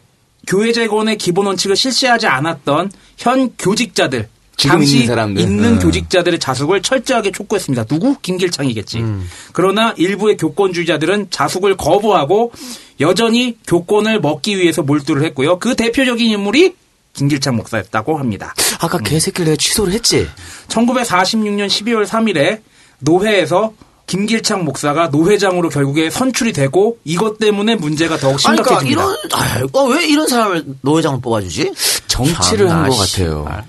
S14: 교회 재건의 기본 원칙을 실시하지 않았던 현 교직자들.
S15: 지금
S14: 당시
S15: 있는 사람들.
S14: 있는
S15: 음.
S14: 교직자들의 자숙을 철저하게 촉구했습니다. 누구? 김길창이겠지.
S15: 음.
S14: 그러나 일부의 교권주의자들은 자숙을 거부하고 여전히 교권을 먹기 위해서 몰두를 했고요. 그 대표적인 인물이 김길창 목사였다고 합니다.
S15: 아까 개새끼를 내가 취소를 했지.
S14: 1946년 12월 3일에 노회에서 김길창 목사가 노회장으로 결국에 선출이 되고 이것 때문에 문제가 더욱
S8: 그러니까
S14: 심각해집니다.
S8: 이런 아유, 어, 왜 이런 사람을 노회장을 뽑아주지?
S15: 정치를 한
S8: 참나,
S15: 것
S8: 씨.
S15: 같아요.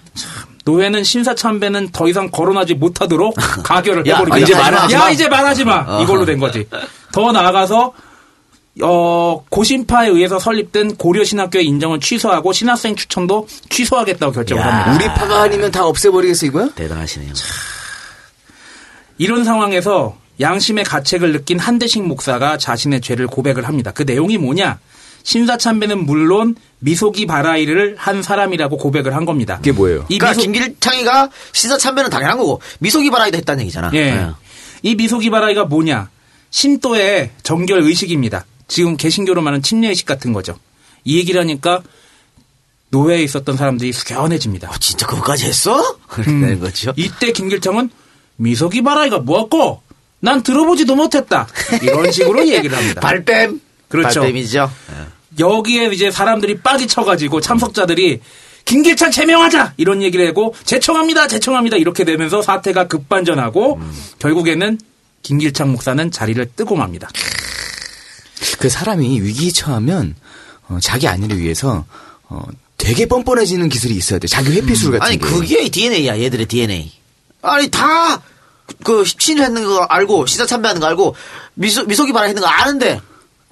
S14: 노회는 신사참배는 더 이상 거론하지 못하도록 가결을
S8: 야,
S14: 해버립니다.
S8: 이제 말하지
S14: 야
S8: 마.
S14: 이제 말하지 마.
S8: 어.
S14: 이걸로 된 거지. 더 나아가서 어, 고신파에 의해서 설립된 고려신학교의 인정을 취소하고 신학생 추천도 취소하겠다고 결정을 합니다.
S15: 우리 파가 아니면 다 없애버리겠어 이거야?
S8: 대단하시네요.
S14: 이런 상황에서 양심의 가책을 느낀 한대식 목사가 자신의 죄를 고백을 합니다. 그 내용이 뭐냐? 신사참배는 물론 미소기 바라이를 한 사람이라고 고백을 한 겁니다.
S15: 그게 뭐예요?
S14: 이
S8: 그러니까
S14: 미소-
S8: 김길창이가 시사 참배는 당연한 거고 미소기 바라이도 했다는 얘기잖아.
S14: 예.
S8: 네.
S14: 이 미소기 바라이가 뭐냐? 신도의 정결 의식입니다. 지금 개신교로 말하는 침례 의식 같은 거죠. 이 얘기를 하니까 노회에 있었던 사람들이 숙연해집니다.
S8: 진짜 그거까지 했어? 그렇게
S14: 음.
S8: 거죠.
S14: 이때 김길창은 미소기 바라이가 뭐였고 난 들어보지도 못했다. 이런 식으로 얘기를 합니다.
S8: 발뺌.
S14: 그렇죠.
S8: 발뺌이죠.
S14: 여기에 이제 사람들이 빡이 쳐가지고 참석자들이 김길창 제명하자 이런 얘기를 하고 제청합니다 제청합니다 이렇게 되면서 사태가 급반전하고 결국에는 김길창 목사는 자리를 뜨고 맙니다.
S15: 그 사람이 위기에 처하면 어, 자기 안위를 위해서 어, 되게 뻔뻔해지는 기술이 있어야 돼. 자기 회피술 같은
S8: 아니
S15: 게.
S8: 그게 DNA야 얘들의 DNA. 아니 다 그 신을 했는 거 알고 시사 참배하는 거 알고 미소 미소기 바라 했는 거 아는데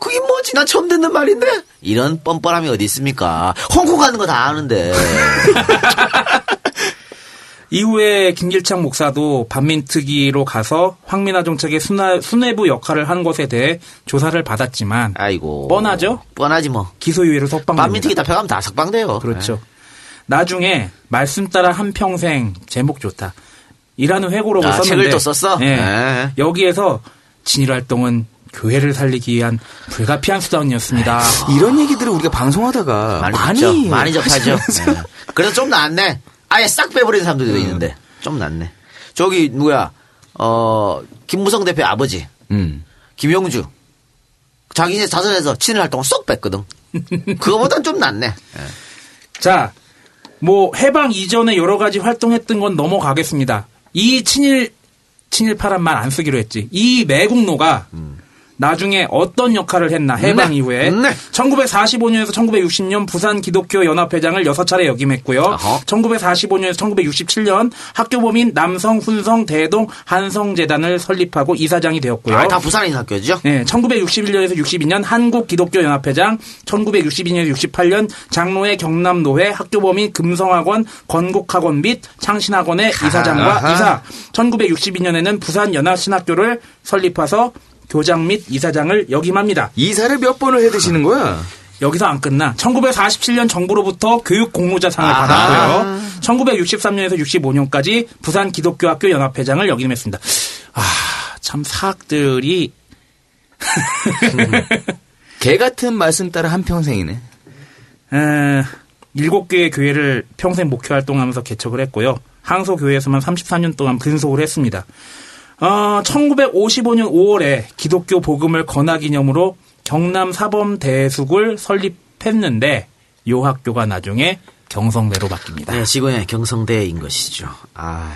S8: 그게 뭐지 나 처음 듣는 말인데 이런 뻔뻔함이 어디 있습니까? 홍콩 가는 거 다 아는데.
S14: 이후에 김길창 목사도 반민특위로 가서 황민아 정책의 수나, 수뇌부 역할을 한 것에 대해 조사를 받았지만
S8: 아이고
S14: 뻔하죠?
S8: 뻔하지 뭐.
S14: 기소유예로 석방됩니다.
S8: 반민특위 잡혀가면 다 석방돼요.
S14: 그렇죠. 나중에 말씀 따라 한 평생 제목 좋다. 이라는 회고록을
S8: 아,
S14: 썼는데
S8: 책을 또 썼어?
S14: 예.
S8: 네.
S14: 여기에서 진일 활동은 교회를 살리기 위한 불가피한 수단이었습니다.
S15: 이런 얘기들을 우리가 방송하다가
S8: 많이
S15: 많이.
S8: 많이 접하죠. 네. 그래서 좀 낫네. 아예 싹 빼버리는 사람들도
S15: 음.
S8: 있는데 좀 낫네. 저기 누구야? 어 김무성 대표 아버지
S15: 음.
S8: 김용주 자기네 자선에서 친일 활동을 쏙 뺐거든. 그거보단 좀 낫네.
S14: 자, 뭐 해방 이전에 여러 가지 활동했던 건 넘어가겠습니다. 이 친일 친일파란 말 안 쓰기로 했지. 이 매국노가 나중에 어떤 역할을 했나 해방
S8: 네.
S14: 이후에
S8: 네.
S14: 1945년에서 1960년 부산 기독교 연합회장을 6차례 역임했고요. 1945년에서 1967년 학교범인 남성 훈성 대동 한성 재단을 설립하고 이사장이 되었고요.
S8: 아, 다 있는 학교죠?
S14: 네, 1961년에서 62년 한국 기독교 연합회장, 1962년에서 68년 장로회 경남 노회 학교범인 금성학원 건국학원 및 창신학원의 이사장과
S15: 아하.
S14: 이사. 1962년에는 부산 연합신학교를 설립해서 교장 및 이사장을 역임합니다.
S15: 이사를 몇 번을 해 드시는 거야?
S14: 여기서 안 끝나. 1947년 정부로부터 교육 공로자상을
S15: 아하.
S14: 받았고요. 1963년에서 65년까지 부산 기독교학교 연합회장을 역임했습니다. 아, 참 사학들이
S15: 개 같은 말씀 따라 한 평생이네.
S14: 에, 일곱 개의 교회를 평생 목회 활동하면서 개척을 했고요. 항소 교회에서만 34년 동안 근속을 했습니다. 어, 1955년 5월에 기독교 복음을 건화 기념으로 경남 사범 대숙을 설립했는데 요 학교가 나중에 경성대로 바뀝니다.
S8: 네, 지금의 경성대인 것이죠. 아유.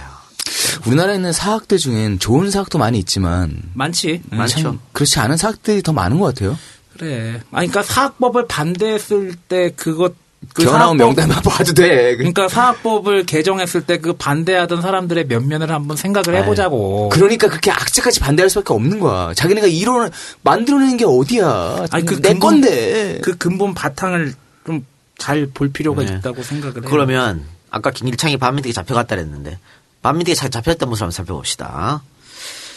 S15: 우리나라에 있는 사학들 중엔 좋은 사학도 많이 있지만
S14: 많지.
S15: 참 그렇지 않은 사학들이 더 많은 것 같아요.
S14: 그래. 아, 그러니까 사학법을 반대했을 때 그것 그 사학법-
S15: 명단만 봐도 돼.
S14: 그러니까 사학법을 개정했을 때 그 반대하던 사람들의 면면을 한번 생각을 해보자고.
S15: 그러니까 그렇게 악재까지 반대할 수밖에 없는 거야. 자기네가 이론 만들어내는 게 어디야?
S14: 아니 그
S15: 내
S14: 근본-
S15: 건데.
S14: 그 근본 바탕을 좀 잘 볼 필요가
S8: 네.
S14: 있다고 생각을 해요.
S8: 그러면 아까 김일창이 반민특위 잡혀갔다 그랬는데 반민특위 잘 잡혔던 모습 한번 살펴봅시다.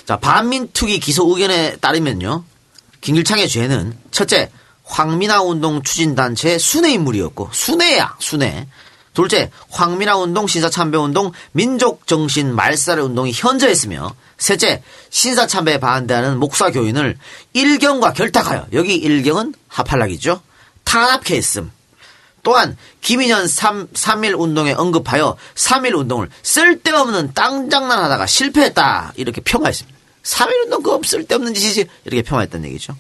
S8: 자, 반민특위 기소 의견에 따르면요. 김일창의 죄는 첫째, 황민아 운동 추진단체의 순회 인물이었고 순회야 순회. 둘째, 황민아 운동, 신사참배 운동, 민족정신 말살의 운동이 현저했으며 셋째, 신사참배에 반대하는 목사 교인을 일경과 결탁하여 여기 일경은 하팔락이죠. 탄압케 했음. 또한 김인현 3, 3.1 운동에 언급하여 3.1 운동을 쓸데없는 땅장난 하다가 실패했다 이렇게 평가했습니다. 3.1 운동 그거 쓸데없는 짓이지 이렇게 평가했다는 얘기죠.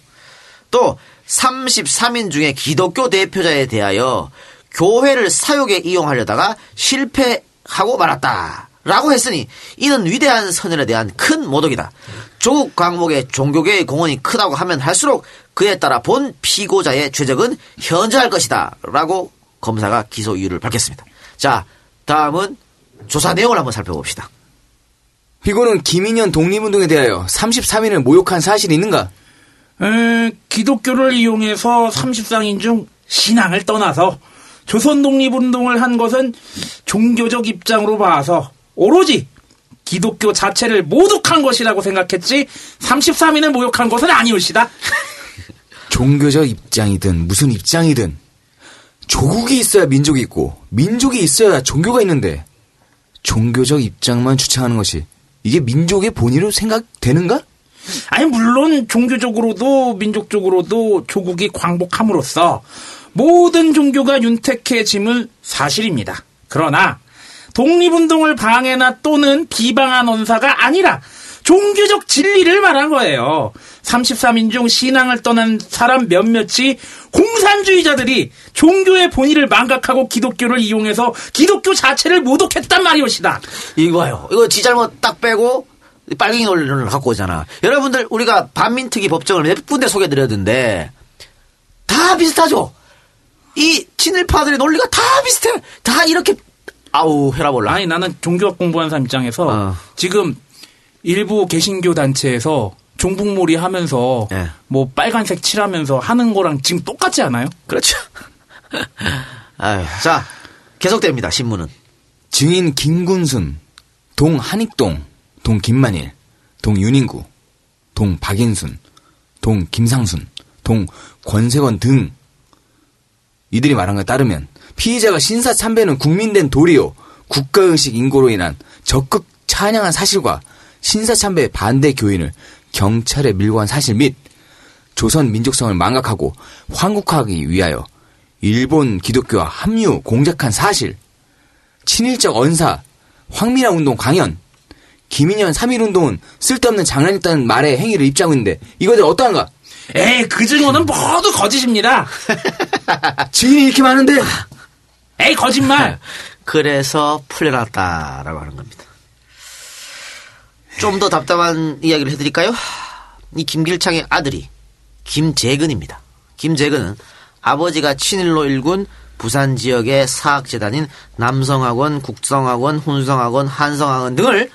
S8: 또 33인 중에 기독교 대표자에 대하여 교회를 사욕에 이용하려다가 실패하고 말았다. 라고 했으니 이는 위대한 선열에 대한 큰 모독이다. 조국 광목의 종교계의 공헌이 크다고 하면 할수록 그에 따라 본 피고자의 죄적은 현저할 것이다. 라고 검사가 기소 이유를 밝혔습니다. 자, 다음은 조사 내용을 한번 살펴봅시다.
S15: 피고는 김인현 독립운동에 대하여 33인을 모욕한 사실이 있는가?
S14: 에, 기독교를 이용해서 30상인 중 신앙을 떠나서 조선 독립운동을 한 것은 종교적 입장으로 봐서 오로지 기독교 자체를 모독한 것이라고 생각했지 33인을 모욕한 것은 아니올시다.
S15: 종교적 입장이든 무슨 입장이든 조국이 있어야 민족이 있고 민족이 있어야 종교가 있는데 종교적 입장만 주창하는 것이 이게 민족의 본의로 생각되는가?
S14: 아니 물론 종교적으로도 민족적으로도 조국이 광복함으로써 모든 종교가 윤택해짐은 사실입니다. 그러나 독립운동을 방해나 또는 비방한 언사가 아니라 종교적 진리를 말한 거예요. 33인 중 신앙을 떠난 사람 몇몇이 공산주의자들이 종교의 본의를 망각하고 기독교를 이용해서 기독교 자체를 모독했단 말이옵시다.
S8: 이거 봐요. 이거 지 잘못 딱 빼고 빨갱이 논리를 갖고 오잖아. 여러분들 우리가 반민특위 법정을 몇 군데 소개드렸는데 다 비슷하죠. 이 친일파들의 논리가 다 비슷해. 다 이렇게 아우 해라볼라.
S14: 아니 나는 종교학 공부하는 사람 입장에서 지금 일부 개신교 단체에서 종북몰이 하면서 뭐 빨간색 칠하면서 하는 거랑 지금 똑같지 않아요?
S8: 그렇죠. 아유, 자 계속됩니다. 신문은
S15: 증인 김군순, 동 한익동, 동 김만일, 동 윤인구, 동 박인순, 동 김상순, 동 권세권 등 이들이 말한 것에 따르면 피의자가 신사 참배는 국민된 도리요 국가의식 인고로 인한 적극 찬양한 사실과 신사 참배 반대 교인을 경찰에 밀고 한 사실 및 조선 민족성을 망각하고 환국하기 위하여 일본 기독교와 합류 공작한 사실, 친일적 언사, 황미라 운동 강연, 김인현 3.1 운동은 쓸데없는 장난이었다는 말에 행위를 입장하고 있는데 이것들 어떠한가?
S14: 에이 그 증언은 모두 거짓입니다.
S15: 증인이 이렇게 많은데
S14: 에이 거짓말.
S8: 그래서 풀려났다라고 하는 겁니다. 좀 더 답답한 이야기를 해드릴까요? 이 김길창의 아들이 김재근입니다. 김재근은 아버지가 친일로 일군 부산 지역의 사학재단인 남성학원, 국성학원, 훈성학원, 한성학원 등을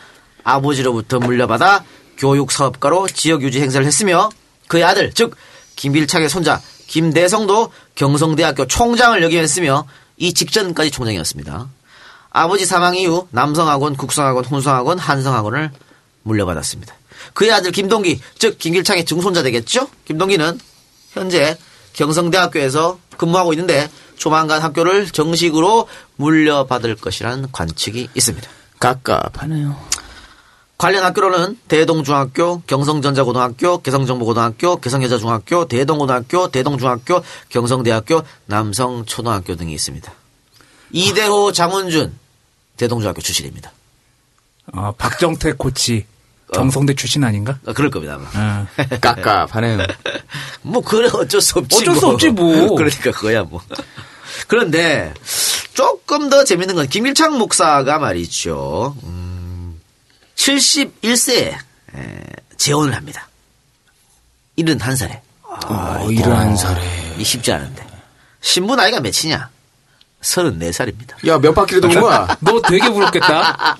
S8: 아버지로부터 물려받아 교육 사업가로 지역 유지 행사를 했으며 그의 아들, 즉 김길창의 손자 김대성도 경성대학교 총장을 역임했으며 이 직전까지 총장이었습니다. 아버지 사망 이후 남성학원, 국성학원, 훈성학원, 한성학원을 물려받았습니다. 그의 아들 김동기, 즉 김길창의 증손자 되겠죠? 김동기는 현재 경성대학교에서 근무하고 있는데 조만간 학교를 정식으로 물려받을 것이라는 관측이 있습니다.
S15: 깝깝하네요.
S8: 관련 학교로는 대동중학교, 경성전자고등학교, 개성정보고등학교, 개성여자중학교, 대동고등학교, 대동중학교, 경성대학교, 남성초등학교 등이 있습니다. 이대호, 장훈준, 대동중학교 출신입니다.
S14: 아, 박정태 코치 경성대 출신 아닌가?
S8: 어, 그럴 겁니다. 아마.
S15: 깝깝하네요.
S8: 뭐 그래 어쩔 수 없지.
S14: 어쩔 수 없지, 뭐.
S8: 그러니까 그거야 뭐. 그런데 조금 더 재밌는 건 김일창 목사가 말이죠. 음, 71세에 재혼을 합니다. 71살에.
S15: 어, 71살에.
S8: 이 쉽지 않은데. 신부 나이가 몇이냐? 34살입니다.
S15: 야, 몇 바퀴를 도는 거야?
S14: 너 되게 부럽겠다.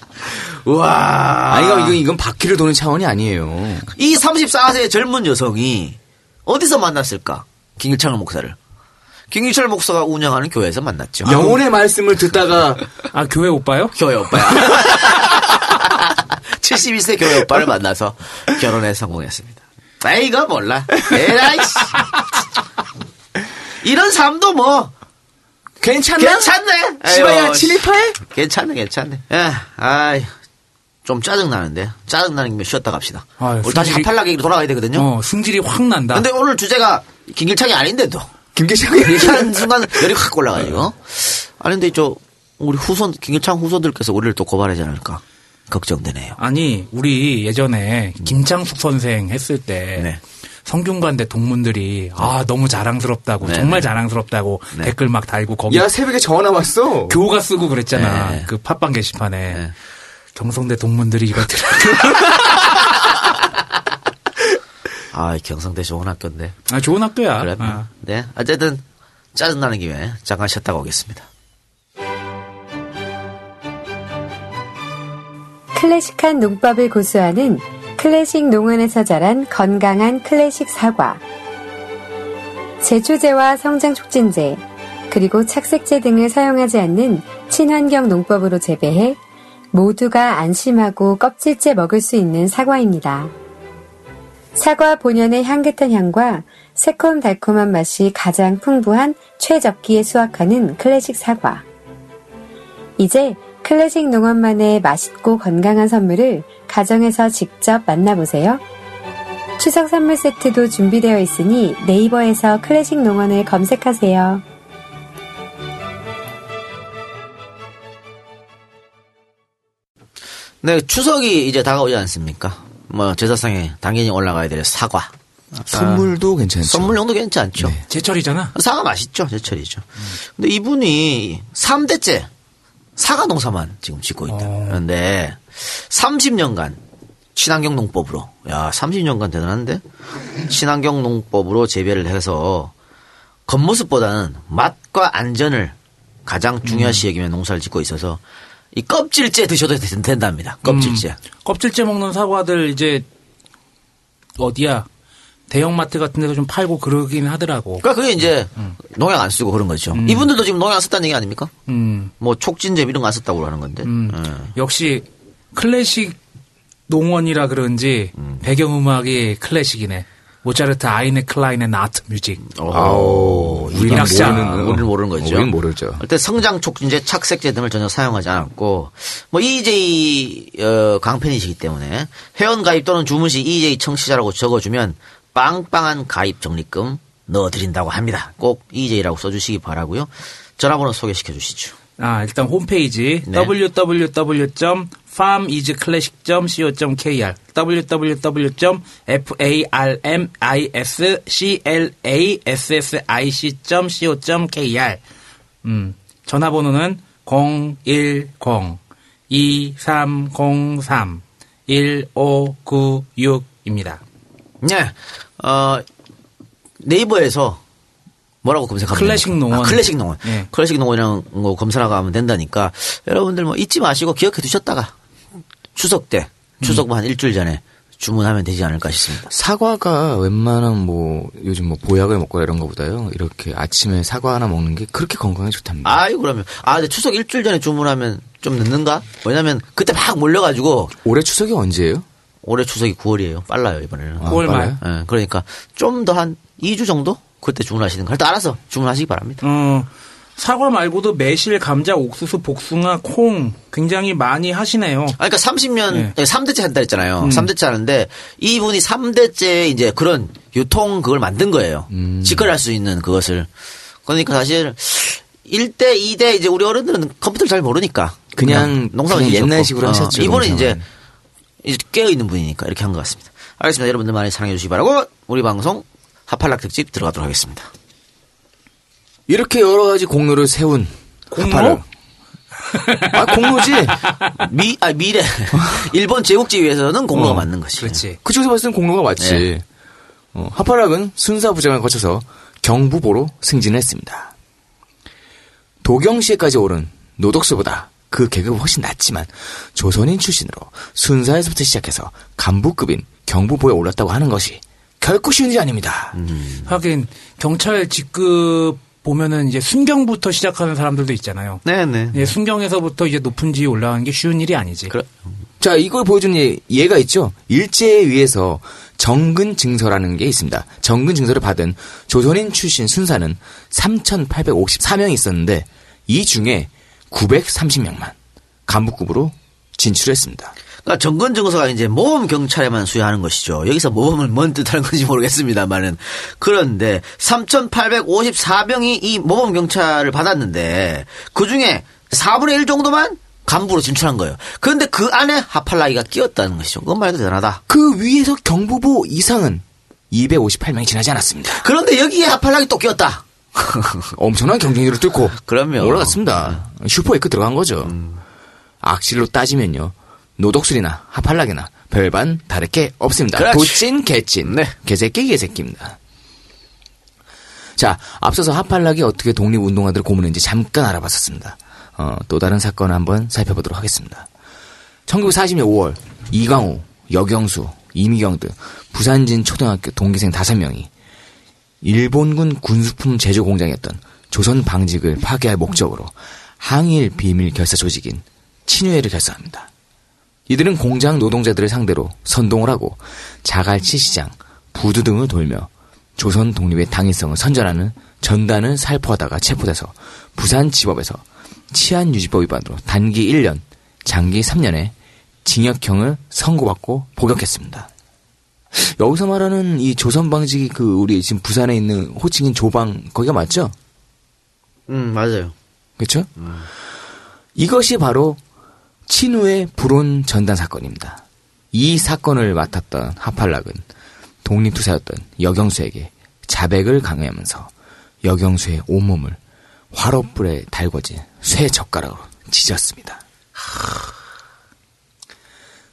S8: 와.
S15: 아니, 이건, 이건 바퀴를 도는 차원이 아니에요.
S8: 이 34세의 젊은 여성이 어디서 만났을까? 김일창 목사를. 김일철 목사가 운영하는 교회에서 만났죠.
S15: 영혼의 말씀을 듣다가
S14: 아 교회 오빠요?
S8: 교회 오빠야. 71세 교회 오빠를 만나서 결혼에 성공했습니다. 에이가 몰라. 에라이 씨. 이런 삶도 뭐
S15: 괜찮나?
S8: 괜찮네.
S15: 시바야 친일파해?
S8: 괜찮네, 괜찮네. 예, 아이, 좀 짜증 나는데 짜증 나는 김에 쉬었다 갑시다.
S14: 아유,
S8: 오늘 다시
S14: 승질이-
S8: 하팔락 얘기로 돌아가야 되거든요.
S14: 어, 승질이 확 난다.
S8: 근데 오늘 주제가 김길창이 아닌데도
S15: 김길창이
S8: 얘기하는 순간 열이 확 올라가지고. 아니 근데 저 우리 후손 김길창 후손들께서 우리를 또 고발하지 않을까 걱정되네요.
S14: 아니 우리 예전에 김창숙 선생 했을 때
S8: 네.
S14: 성균관대 동문들이 아 너무 자랑스럽다고
S8: 네,
S14: 정말
S8: 네.
S14: 자랑스럽다고
S8: 네.
S14: 댓글 막 달고 거기
S15: 야, 새벽에 전화 왔어.
S14: 교가 쓰고 그랬잖아
S8: 네.
S14: 그 팟빵 게시판에
S8: 네.
S14: 경성대 동문들이 이렇더라
S8: 아 경성대 좋은 학교인데.
S14: 아 좋은 학교야
S8: 그래.
S14: 아.
S8: 네. 어쨌든 짜증 나는 김에 잠깐 쉬었다가 오겠습니다.
S16: 클래식한 농법을 고수하는 클래식 농원에서 자란 건강한 클래식 사과. 제초제와 성장 촉진제, 그리고 착색제 등을 사용하지 않는 친환경 농법으로 재배해 모두가 안심하고 껍질째 먹을 수 있는 사과입니다. 사과 본연의 향긋한 향과 새콤달콤한 맛이 가장 풍부한 최적기에 수확하는 클래식 사과. 이제 클래식 농원만의 맛있고 건강한 선물을 가정에서 직접 만나보세요. 추석 선물 세트도 준비되어 있으니 네이버에서 클래식 농원을 검색하세요.
S8: 네, 추석이 이제 다가오지 않습니까? 뭐 제사상에 당연히 올라가야 될 사과.
S15: 선물도 괜찮죠.
S8: 선물용도 괜찮죠.
S14: 제철이잖아
S8: 사과 맛있죠. 제철이죠. 근데 이분이 3대째 사과 농사만 지금 짓고 있다. 그런데 30년간 친환경 농법으로. 야, 30년간 대단한데? 친환경 농법으로 재배를 해서 겉모습보다는 맛과 안전을 가장 중요시 여기며 농사를 짓고 있어서 이 껍질째 드셔도 된- 된답니다. 껍질째.
S14: 음, 껍질째 먹는 사과들 이제 어디야 대형마트 같은 데서 좀 팔고 그러긴 하더라고.
S8: 그러니까 그게 이제 농약 안 쓰고 그런 거죠. 이분들도 지금 농약 안 썼다는 얘기 아닙니까?
S14: 음.
S8: 뭐 촉진제 이런 거 안 썼다고 하는 건데.
S14: 음.
S8: 예.
S14: 역시 클래식 농원이라 그런지
S8: 음.
S14: 배경음악이 클래식이네. 모차르트 Eine kleine Nachtmusik.
S8: 아우,
S14: 우리 학자.
S8: 우리는 모르는 거죠.
S15: 우리는 모르죠.
S8: 일단 성장 촉진제, 착색제 등을 전혀 사용하지 않았고 뭐 EJ 어, 강팬이시기 때문에 회원 가입 또는 주문 시 EJ 청취자라고 적어주면 빵빵한 가입 적립금 넣어드린다고 합니다. 꼭 EJ라고 써주시기 바라고요. 전화번호 소개시켜 주시죠.
S14: 아, 일단 홈페이지
S8: 네.
S14: www.farmizclassic.co.kr www.farmizclassic.co.kr 음, 전화번호는 010-2303-1596입니다.
S8: 네, 어, 네이버에서 뭐라고 검색하면
S14: 클래식
S8: 됩니까?
S14: 농원.
S8: 아, 클래식 농원.
S14: 네.
S8: 클래식 농원이랑 거 검색하고 하면 된다니까 여러분들 뭐 잊지 마시고 기억해 두셨다가 추석 때 추석 한 일주일 전에 주문하면 되지 않을까 싶습니다.
S15: 사과가 웬만한 뭐 요즘 뭐 보약을 먹거나 이런 거보다요. 이렇게 아침에 사과 하나 먹는 게 그렇게 건강에 좋답니다.
S8: 아유 그러면 아 근데 추석 일주일 전에 주문하면 좀 늦는가? 왜냐면 그때 막 몰려가지고
S15: 올해 추석이 언제예요?
S8: 올해 추석이 9월이에요. 빨라요 이번에는.
S14: 아, 9월 말.
S8: 예, 그러니까 좀 더 한 2주 정도 그때 주문하시는 거. 일단 알아서 주문하시기 바랍니다.
S14: 어, 사과 말고도 매실, 감자, 옥수수, 복숭아, 콩 굉장히 많이 하시네요.
S8: 아, 그러니까 30년,
S14: 네.
S8: 3대째 한다 했잖아요.
S14: 음.
S8: 3대째 하는데, 이분이 3대째 이제 그런 유통 그걸 만든 거예요.
S15: 음.
S8: 직거래할 수 있는 그것을. 그러니까 사실, 1대, 2대 이제 우리 어른들은 컴퓨터를 잘 모르니까.
S15: 그냥-
S8: 농사만
S15: 그냥
S8: 지으셨고.
S15: 옛날식으로 하셨죠,
S8: 이번에 이제,
S15: 농사는.
S8: 이제 깨어있는 분이니까 이렇게 한 것 같습니다. 알겠습니다. 여러분들 많이 사랑해주시기 바라고, 우리 방송 하팔락 특집 들어가도록 하겠습니다.
S15: 이렇게 여러 가지 공로를 세운
S14: 공로?
S15: 아, 공로지.
S8: 미, 아, 미래. 일본 제국지위에서는 공로가
S15: 어,
S8: 맞는 것이.
S14: 그렇지.
S15: 그쪽에서 봤을 땐 공로가 맞지.
S8: 네.
S15: 어, 하파락은 순사부장을 거쳐서 경부보로 승진했습니다. 도경시에까지 오른 노덕수보다 그 계급은 훨씬 낮지만 조선인 출신으로 순사에서부터 시작해서 간부급인 경부보에 올랐다고 하는 것이 결코 쉬운 일이 아닙니다.
S14: 하긴 경찰 직급 보면은 이제 순경부터 시작하는 사람들도 있잖아요.
S8: 네네.
S14: 예, 순경에서부터 이제 높은 지위 올라가는 게 쉬운 일이 아니지.
S15: 자, 이걸 보여주는 예, 예가 있죠. 일제에 의해서 정근 증서라는 게 있습니다. 정근 증서를 받은 조선인 출신 순사는 3,854명이 있었는데 이 중에 930명만 간부급으로 진출했습니다.
S8: 그러니까 정권 증서가 이제 모범 경찰에만 수여하는 것이죠. 여기서 모범은 뭔 뜻하는 건지 모르겠습니다만은 그런데 3,854명이 이 모범 경찰을 받았는데 그 중에 4분의 1 정도만 간부로 진출한 거예요. 그런데 그 안에 하팔라기가 끼었다는 것이죠. 그건 말도 대단하다.
S15: 그 위에서 경부보 이상은 258명이 지나지 않았습니다.
S8: 그런데 여기에 하팔라기 또 끼었다.
S15: 엄청난 경쟁률을 뚫고
S8: 그럼요.
S15: 올라갔습니다. 슈퍼 에크 들어간 거죠. 악실로 따지면요. 노독술이나 하팔락이나 별반 다를 게 없습니다.
S8: 그렇지.
S15: 도찐 개찐
S8: 네.
S15: 개새끼 개새끼입니다. 자, 앞서서 하팔락이 어떻게 독립운동가들을 고문했는지 잠깐 알아봤었습니다. 어, 또 다른 사건을 한번 살펴보도록 하겠습니다. 1940년 5월 이광호, 여경수, 이미경 등 부산진 초등학교 동기생 5명이 일본군 군수품 제조 공장이었던 조선 방직을 파괴할 목적으로 항일 비밀 결사 조직인 친유회를 결성합니다. 이들은 공장 노동자들을 상대로 선동을 하고 자갈치 시장, 부두 등을 돌며 조선 독립의 당위성을 선전하는 전단을 살포하다가 체포돼서 부산 지법에서 치안유지법 위반으로 단기 1년, 장기 3년의 징역형을 선고받고 복역했습니다. 여기서 말하는 이 조선 방직이 그 우리 지금 부산에 있는 호칭인 조방 거기가 맞죠?
S8: 음, 맞아요.
S15: 그렇죠? 이것이 바로 친우의 불온 전단 사건입니다. 이 사건을 맡았던 하팔락은 독립투사였던 여경수에게 자백을 강요하면서 여경수의 온몸을 화롯불에 달궈진 쇠 젓가락으로 찢었습니다.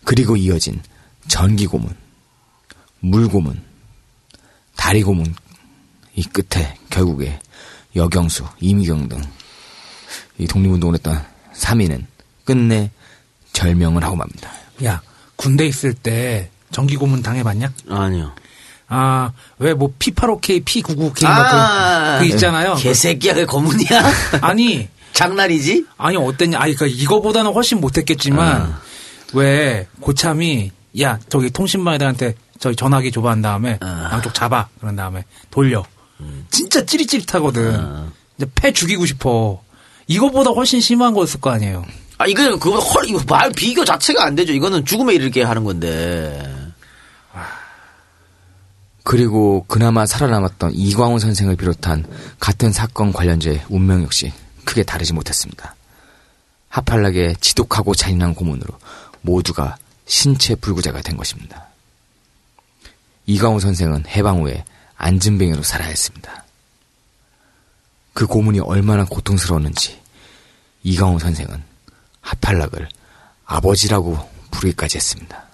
S15: 그리고 이어진 전기 고문, 물 고문, 다리 고문 이 끝에 결국에 여경수, 이미경 등 이 독립운동을 했던 3인은 끝내 절명을 하고 맙니다.
S14: 야, 군대 있을 때 전기 고문 당해봤냐?
S8: 아니요.
S14: 아, 왜 뭐 P85K, P99K
S8: 아,
S14: 그, 그 있잖아요.
S8: 개새끼야, 그 고문이야?
S14: 아니.
S8: 장난이지?
S14: 아니, 어땠냐. 아니, 그 이거보다는 훨씬 못했겠지만,
S8: 아.
S14: 왜 고참이, 야, 저기 통신반 애들한테 저기 전화기 줘봐 한 다음에,
S8: 아.
S14: 양쪽 잡아. 그런 다음에 돌려.
S8: 음.
S14: 진짜 찌릿찌릿하거든.
S8: 아.
S14: 이제 패 죽이고 싶어. 이거보다 훨씬 심한 거였을 거 아니에요.
S8: 아, 이거는 그거보다 헐, 이거 말 비교 자체가 안 되죠. 이거는 죽음에 이르게 하는 건데.
S15: 그리고 그나마 살아남았던 이광호 선생을 비롯한 같은 사건 관련자의 운명 역시 크게 다르지 못했습니다. 하팔락의 지독하고 잔인한 고문으로 모두가 신체 불구자가 된 것입니다. 이광호 선생은 해방 후에 안진뱅이로 살아야 했습니다. 그 고문이 얼마나 고통스러웠는지 이광호 선생은 하팔락을 아버지라고 부르기까지 했습니다.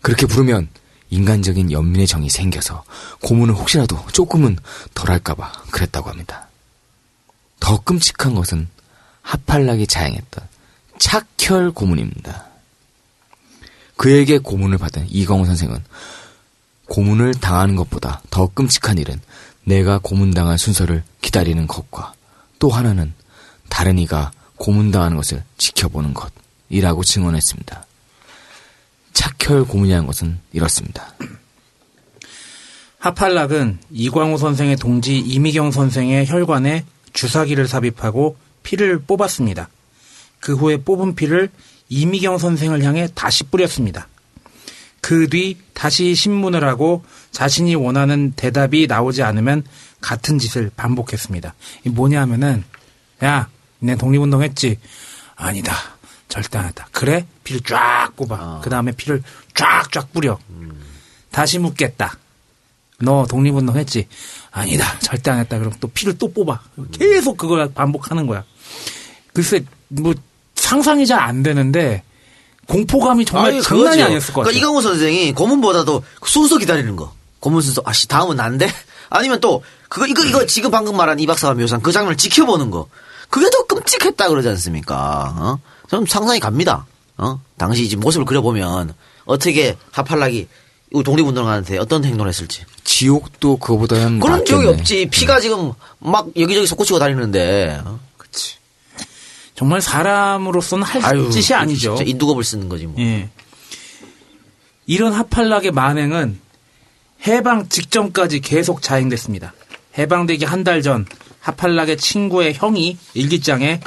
S15: 그렇게 부르면 인간적인 연민의 정이 생겨서 고문을 혹시라도 조금은 덜할까봐 그랬다고 합니다. 더 끔찍한 것은 하팔락이 자행했던 착혈 고문입니다. 그에게 고문을 받은 이광호 선생은 고문을 당하는 것보다 더 끔찍한 일은 내가 고문당할 순서를 기다리는 것과 또 하나는 다른 이가 고문당하는 것을 지켜보는 것이라고 증언했습니다. 착혈 고문이라는 것은 이렇습니다.
S14: 하팔락은 이광호 선생의 동지 이미경 선생의 혈관에 주사기를 삽입하고 피를 뽑았습니다. 그 후에 뽑은 피를 이미경 선생을 향해 다시 뿌렸습니다. 그 뒤 다시 신문을 하고 자신이 원하는 대답이 나오지 않으면 같은 짓을 반복했습니다. 이 뭐냐 하면은 야, 내 독립운동 했지? 아니다. 절대 안 했다. 그래? 피를 쫙 뽑아. 그 다음에 피를 쫙쫙 뿌려. 다시 묻겠다. 너 독립운동 했지? 아니다. 절대 안 했다. 그럼 또 피를 또 뽑아. 계속 그걸 반복하는 거야. 글쎄, 뭐, 상상이 잘 안 되는데, 공포감이 정말
S8: 아니,
S14: 장난이
S8: 그거죠.
S14: 아니었을 것 같아요.
S8: 그러니까 이강호 선생이 고문보다도 순서 기다리는 거. 고문 순서. 아씨, 다음은 난데? 아니면 또, 그거, 이거, 이거 지금 방금 말한 이 박사가 묘사한 그 장면을 지켜보는 거. 그게 더 끔찍했다 그러지 않습니까? 어? 좀 상상이 갑니다. 어? 당시 지금 모습을 그려보면 어떻게 하팔락이 이 독립운동가한테 어떤 행동을 했을지.
S15: 지옥도 그거보다는
S8: 그런 지옥이
S15: 낫겠네.
S8: 없지. 피가 지금 막 여기저기 솟구치고 다니는데. 어?
S14: 정말 사람으로서는 할
S8: 아유,
S14: 짓이 아니죠.
S8: 진짜 인두겁을 쓰는 거지 뭐.
S14: 예. 이런 하팔락의 만행은 해방 직전까지 계속 자행됐습니다. 해방되기 한 달 전 하팔락의 친구의 형이 일기장에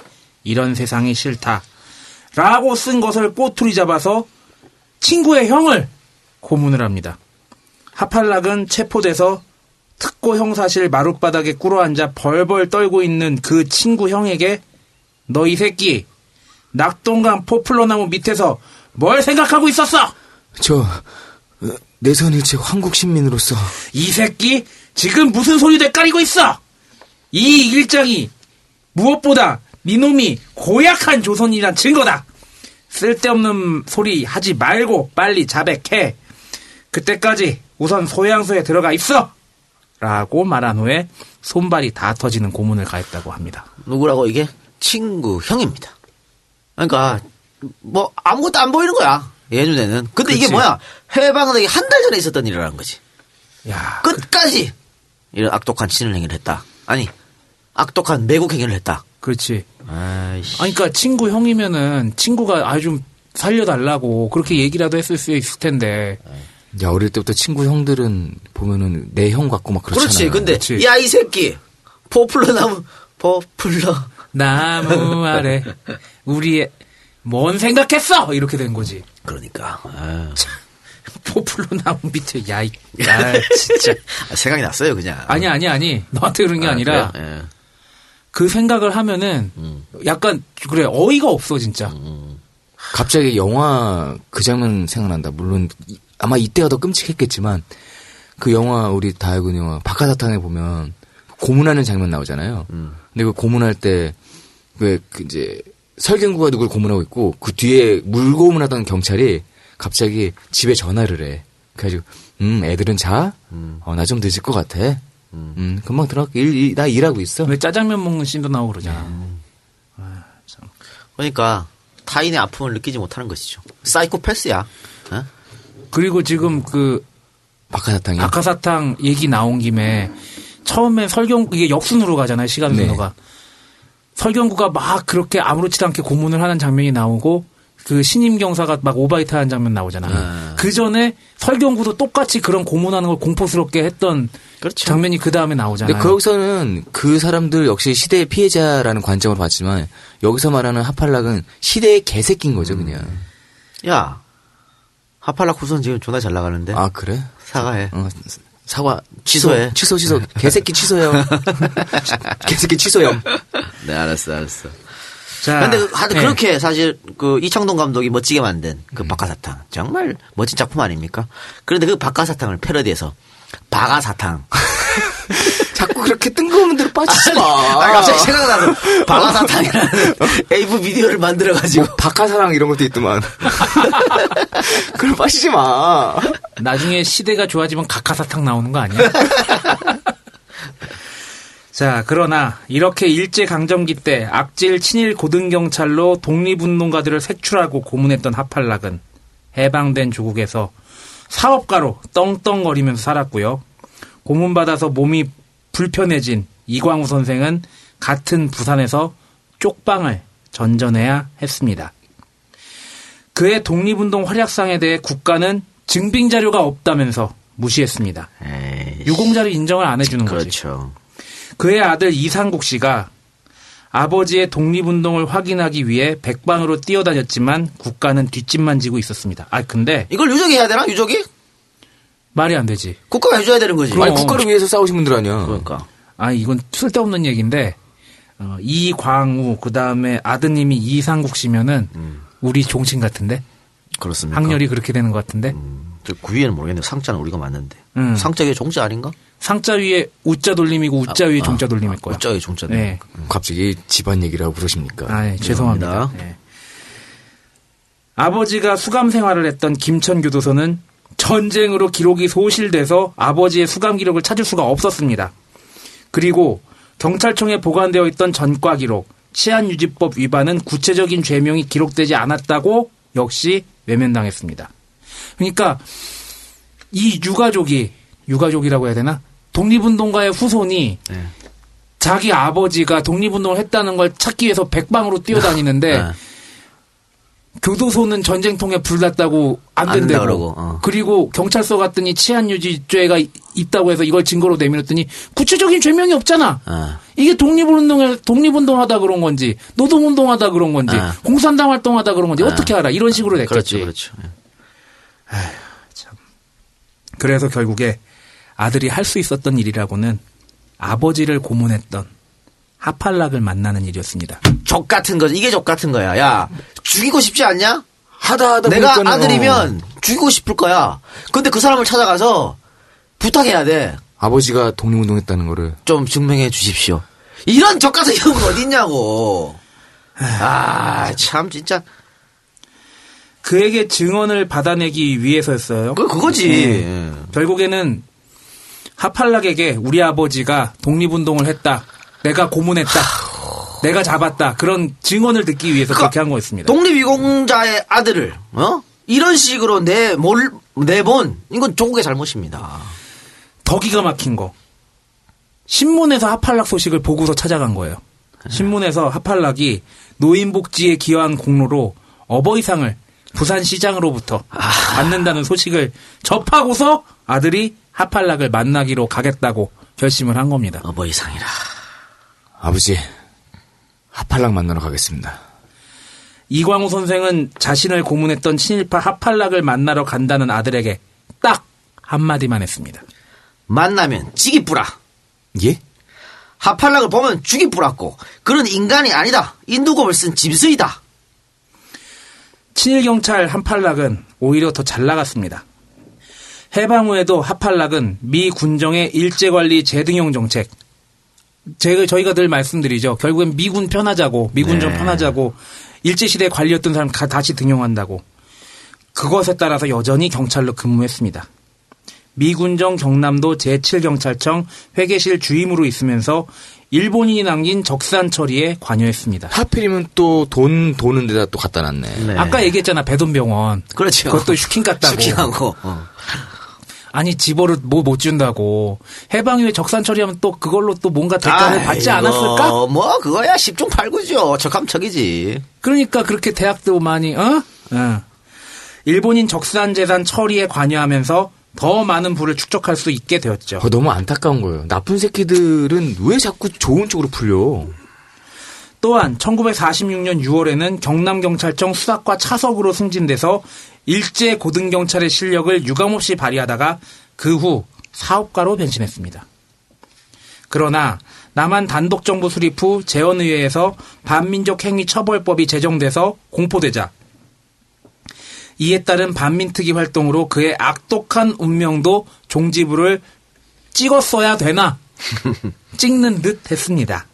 S14: 이런 세상이 싫다. 라고 쓴 것을 꼬투리 잡아서 친구의 형을 고문을 합니다. 하팔락은 체포돼서 특고 형사실 마룻바닥에 꿇어앉아 벌벌 떨고 있는 그 친구 형에게 너 이 새끼 낙동강 포플러나무 밑에서 뭘 생각하고 있었어?
S15: 저, 어, 내선일체 황국 신민으로서
S14: 이 새끼 지금 무슨 소리 대까리고 있어? 이 일장이 무엇보다 니놈이 고약한 조선이란 증거다. 쓸데없는 소리 하지 말고 빨리 자백해. 그때까지 우선 소양소에 들어가 있어. 라고 말한 후에 손발이 다 터지는 고문을 가했다고 합니다.
S8: 누구라고 이게? 친구, 형입니다. 그러니까, 뭐, 아무것도 안 보이는 거야. 얘 눈에는. 근데 이게
S14: 그치.
S8: 뭐야? 해방되기 한 달 전에 있었던 일이라는 거지.
S14: 야,
S8: 끝까지! 이런 악독한 친일 행위를 했다. 아니, 악독한 매국 행위를 했다.
S14: 그렇지.
S8: 아이씨.
S14: 아니, 그러니까 친구 형이면은 친구가 아 좀 살려달라고 그렇게 얘기라도 했을 수 있을 텐데.
S15: 야, 어릴 때부터 친구 형들은 보면은 내 형 같고 막 그렇잖아요.
S8: 그렇지. 근데, 야, 이 새끼! 포플러 나무, 포플러.
S14: 나무 아래 우리의 뭔 생각했어 이렇게 된 거지.
S8: 그러니까. 아.
S14: 포플러 나무 밑에 야이 야 진짜
S8: 아, 생각이 났어요, 그냥.
S14: 아니 아니 아니 너한테 그런 게
S8: 아,
S14: 아, 니라
S8: 그래요? 예.
S14: 그 생각을 하면은 약간 그래 어이가 없어 진짜.
S15: 갑자기 영화 그 장면 생각난다. 물론 이- 아마 이때가 더 끔찍했겠지만 그 영화 우리 다 알고 있는 영화 박하사탕에 보면 고문하는 장면 나오잖아요. 근데 그 고문할 때 왜 그 이제 설경구가 누굴 고문하고 있고 그 뒤에 물고문하던 경찰이 갑자기 집에 전화를 해. 그래가지고 음 애들은 자? 어 나 좀 늦을 것 같아. 음, 금방 들어갈게. 일, 일- 나 일하고 있어.
S14: 왜 짜장면 먹는 씬도 나오고 그러잖아.
S8: 그러니까 타인의 아픔을 느끼지 못하는 것이죠. 사이코패스야. 어?
S14: 그리고 지금 그
S15: 박하사탕이
S14: 박하사탕 얘기 나온 김에 처음에 설경 이게 역순으로 가잖아요 시간
S15: 네.
S14: 순서가 설경구가 막 그렇게 아무렇지도 않게 고문을 하는 장면이 나오고 그 신임 경사가 막 오바이트 하는 장면 나오잖아요. 그 전에 설경구도 똑같이 그런 고문하는 걸 공포스럽게 했던 장면이 그 다음에 나오잖아요.
S15: 근데 거기서는 그 사람들 역시 시대의 피해자라는 관점으로 봤지만 여기서 말하는 하팔락은 시대의 개새끼인 거죠 그냥.
S8: 야, 하팔락 후손 지금 존나 잘 나가는데.
S15: 아 그래?
S8: 사과해.
S15: 어, 사과
S8: 취소해.
S15: 취소 취소 개새끼 취소요. 개새끼 취소요.
S8: 네, 알았어, 알았어.
S14: 자,
S8: 근데 그- 하여튼
S14: 네.
S8: 그렇게 사실 그 이창동 감독이 멋지게 만든 그 박하사탕 정말 멋진 작품 아닙니까? 그런데 그 박하사탕을 패러디해서 바가사탕.
S15: 자꾸 그렇게 뜬금없는 대로 빠지지 마.
S8: 아, 갑자기 생각나서 바가사탕이라는 AV 비디오를 만들어가지고
S15: 뭐 박하사랑 이런 것도 있더만. 그럼 빠지지 마.
S14: 나중에 시대가 좋아지면 각하사탕 나오는 거 아니야? 자, 그러나 이렇게 일제 강점기 때 악질 친일 고등경찰로 독립운동가들을 색출하고 고문했던 하팔락은 해방된 조국에서 사업가로 떵떵거리면서 살았고요. 고문받아서 몸이 불편해진 이광우 선생은 같은 부산에서 쪽방을 전전해야 했습니다. 그의 독립운동 활약상에 대해 국가는 증빙 자료가 없다면서 무시했습니다. 유공자를 인정을 안 해주는 거지.
S8: 그렇죠.
S14: 그의 아들 이상국 씨가 아버지의 독립운동을 확인하기 위해 백방으로 뛰어다녔지만 국가는 뒷짐만 지고 있었습니다. 아 근데
S8: 이걸 유족이 해야 되나? 유족이?
S14: 말이 안 되지.
S8: 국가가 해줘야 되는 거지.
S15: 아니 국가를 위해서 싸우신 분들 아니야.
S8: 그러니까.
S14: 아 이건 쓸데없는 얘기인데 어, 이광우 그 다음에 아드님이 이상국 씨면은 우리 종친 같은데
S8: 그렇습니까?
S14: 학렬이 그렇게 되는 것 같은데
S8: 저 구위에는 모르겠는데 상자는 우리가 맞는데.
S14: 음.
S8: 상자 위에 종자 아닌가?
S14: 상자 위에 우자 돌림이고 우자 위에 종자 돌림일 거야.
S8: 우자 위에 종자
S14: 네.
S15: 갑자기 집안 얘기를 하고 그러십니까?
S14: 아, 예, 죄송합니다. 예. 아버지가 수감 생활을 했던 김천 교도소는 전쟁으로 기록이 소실돼서 아버지의 수감 기록을 찾을 수가 없었습니다. 그리고 경찰청에 보관되어 있던 전과 기록, 치안유지법 위반은 구체적인 죄명이 기록되지 않았다고 역시 외면당했습니다. 그러니까 이 유가족이 유가족이라고 해야 되나? 독립운동가의 후손이 자기 아버지가 독립운동을 했다는 걸 찾기 위해서 백방으로 뛰어다니는데
S8: 네.
S14: 교도소는 전쟁통에 불났다고
S8: 안안 된다
S14: 된다고
S8: 그러고, 어.
S14: 그리고 경찰서 갔더니 치안 유지죄가 이- 있다고 해서 이걸 증거로 내밀었더니 구체적인 죄명이 없잖아.
S8: 어.
S14: 이게 독립운동을 독립운동하다 그런 건지 노동운동하다 그런 건지
S8: 아.
S14: 공산당 활동하다 그런 건지
S8: 아.
S14: 어떻게 알아? 이런 식으로 됐겠지.
S8: 그렇죠, 그렇죠.
S14: 그래서 결국에 아들이 할 수 있었던 일이라고는 아버지를 고문했던 하팔락을 만나는 일이었습니다.
S8: 족 같은 거지. 이게 족 같은 거야. 야, 죽이고 싶지 않냐?
S15: 하다 하다
S8: 내가
S15: 보니까는
S8: 아들이면 죽이고 싶을 거야. 근데 그 사람을 찾아가서 부탁해야 돼.
S15: 아버지가 독립운동했다는 거를
S8: 좀 증명해 주십시오. 이런 족 같은 경우가 어딨냐고. 아, 참, 진짜.
S14: 그에게 증언을 받아내기 위해서였어요.
S8: 그, 그거지.
S14: 네. 결국에는 하팔락에게 우리 아버지가 독립운동을 했다. 내가 고문했다. 내가 잡았다. 그런 증언을 듣기 위해서 그렇게 한 거였습니다.
S8: 독립유공자의 아들을, 어? 이런 식으로 내, 몰, 내본, 이건 조국의 잘못입니다.
S14: 더 기가 막힌 거. 신문에서 하팔락 소식을 보고서 찾아간 거예요. 신문에서 하팔락이 노인복지에 기여한 공로로 어버이상을 부산시장으로부터 받는다는 소식을 접하고서 아들이 하팔락을 만나기로 가겠다고 결심을 한 겁니다.
S8: 어버이상이라.
S15: 아버지 하팔락 만나러 가겠습니다.
S14: 이광우 선생은 자신을 고문했던 친일파 하팔락을 만나러 간다는 아들에게 딱 한마디만 했습니다.
S8: 만나면 찌기 뿌라.
S15: 예?
S8: 하팔락을 보면 죽이 뿌랐고, 그런 인간이 아니다. 인두검을 쓴 짐승이다.
S14: 친일 경찰 한팔락은 오히려 더 잘 나갔습니다. 해방 후에도 하팔락은 미 군정의 일제관리 재등용 정책, 제가 저희가 늘 말씀드리죠. 결국엔 미군 편하자고, 미군 좀
S8: 네.
S14: 편하자고, 일제 시대 관리였던 사람 다 다시 등용한다고. 그것에 따라서 여전히 경찰로 근무했습니다. 미군정 경남도 제7경찰청 회계실 주임으로 있으면서 일본인이 남긴 적산 처리에 관여했습니다.
S15: 하필이면 또 돈 도는 데다 또 갖다 놨네.
S14: 아까 얘기했잖아 배돈병원.
S8: 그렇죠.
S14: 그것도 슈킹 같다고.
S8: 슈킹하고. 어.
S14: 아니 집어를 뭐 못 준다고. 해방 이후에 적산 처리하면 또 그걸로 또 뭔가 대가를 받지
S8: 아이고,
S14: 않았을까?
S8: 뭐 그거야 10중 8구죠. 척함척이지.
S14: 그러니까 그렇게 대학도 많이 어? 어. 일본인 적산 재산 처리에 관여하면서 더 많은 부를 축적할 수 있게 되었죠.
S15: 어, 너무 안타까운 거예요. 나쁜 새끼들은 왜 자꾸 좋은 쪽으로 풀려?
S14: 또한 1946년 6월에는 경남경찰청 수사과 차석으로 승진돼서 일제 고등경찰의 실력을 유감없이 발휘하다가 그 후 사업가로 변신했습니다. 그러나 남한 단독 정부 수립 후 재헌의회에서 반민족 행위 처벌법이 제정돼서 공포되자 이에 따른 반민특위 활동으로 그의 악독한 운명도 종지부를 찍었어야 되나 찍는 듯 했습니다.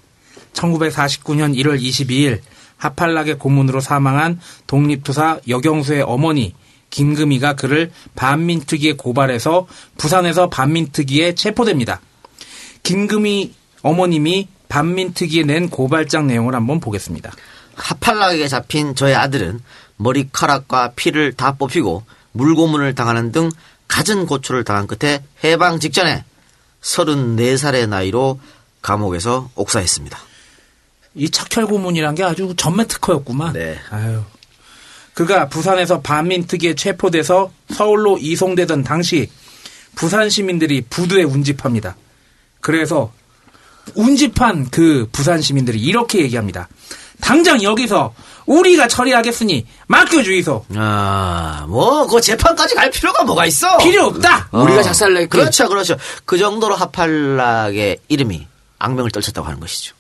S14: 1949년 1월 22일 하팔락의 고문으로 사망한 독립투사 여경수의 어머니 김금희가 그를 반민특위에 고발해서 부산에서 반민특위에 체포됩니다. 김금희 어머님이 반민특위에 낸 고발장 내용을 한번 보겠습니다.
S8: 하팔락에 잡힌 저의 아들은 머리카락과 피를 다 뽑히고 물고문을 당하는 등 갖은 고초를 당한 끝에 해방 직전에 34살의 나이로 감옥에서 옥사했습니다.
S14: 이 척혈 고문이란 게 아주 전매 특허였구만.
S8: 네.
S14: 아유. 그가 부산에서 반민특위에 체포돼서 서울로 이송되던 당시 부산 시민들이 부두에 운집합니다. 그래서 운집한 그 부산 시민들이 이렇게 얘기합니다. 당장 여기서 우리가 처리하겠으니 맡겨주이소.
S8: 아, 뭐, 그 재판까지 갈 필요가 뭐가 있어?
S14: 필요 없다.
S15: 우리가 작살낼게.
S8: 그렇죠, 그렇죠. 그 정도로 하팔락의 이름이 악명을 떨쳤다고 하는 것이죠.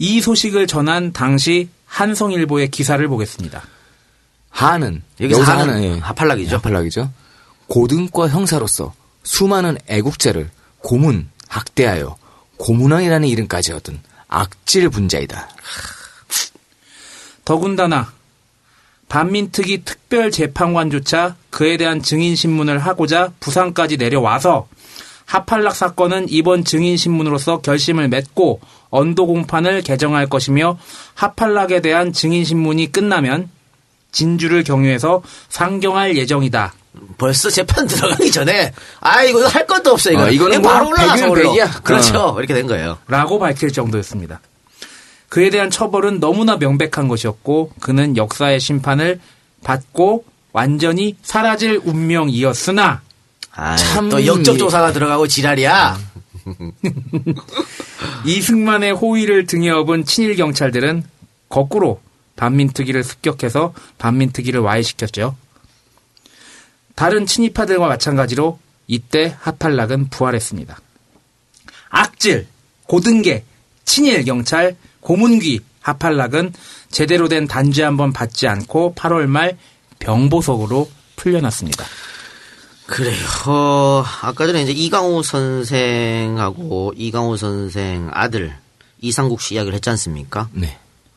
S14: 이 소식을 전한 당시 한성일보의 기사를 보겠습니다.
S15: 하는
S8: 여기서 하는
S15: 하는 예.
S8: 하팔락이죠.
S15: 하팔락이죠. 고등과 형사로서 수많은 애국자를 고문, 학대하여 고문왕이라는 이름까지 얻은 악질 분자이다.
S14: 더군다나 반민특위 특별재판관조차 그에 대한 증인 신문을 하고자 부산까지 내려와서 하팔락 사건은 이번 증인신문으로서 결심을 맺고 언도 공판을 개정할 것이며 하팔락에 대한 증인신문이 끝나면 진주를 경유해서 상경할 예정이다.
S8: 벌써 재판 들어가기 전에 아 이거 할 것도 없어 이거
S15: 어, 이거는
S8: 이거 바로
S15: 뭐
S8: 올라가서 올라.
S15: 백이야.
S8: 그렇죠
S15: 어.
S8: 이렇게 된 거예요.
S14: 라고 밝힐 정도였습니다. 그에 대한 처벌은 너무나 명백한 것이었고 그는 역사의 심판을 받고 완전히 사라질 운명이었으나
S8: 아, 참또 역적 조사가 들어가고 지랄이야.
S14: 이승만의 호의를 등에 업은 친일 경찰들은 거꾸로 반민특위를 습격해서 반민특위를 와해시켰죠. 다른 친이파들과 마찬가지로 이때 하팔락은 부활했습니다. 악질, 고등계, 친일 경찰, 고문귀, 하팔락은 제대로 된 단죄 한번 받지 않고 8월 말 병보석으로 풀려났습니다.
S8: 그래요. 어, 아까 전에 이제 이강호 선생하고 이강호 선생 아들 이상국 씨 이야기를 했지 않습니까?
S15: 네.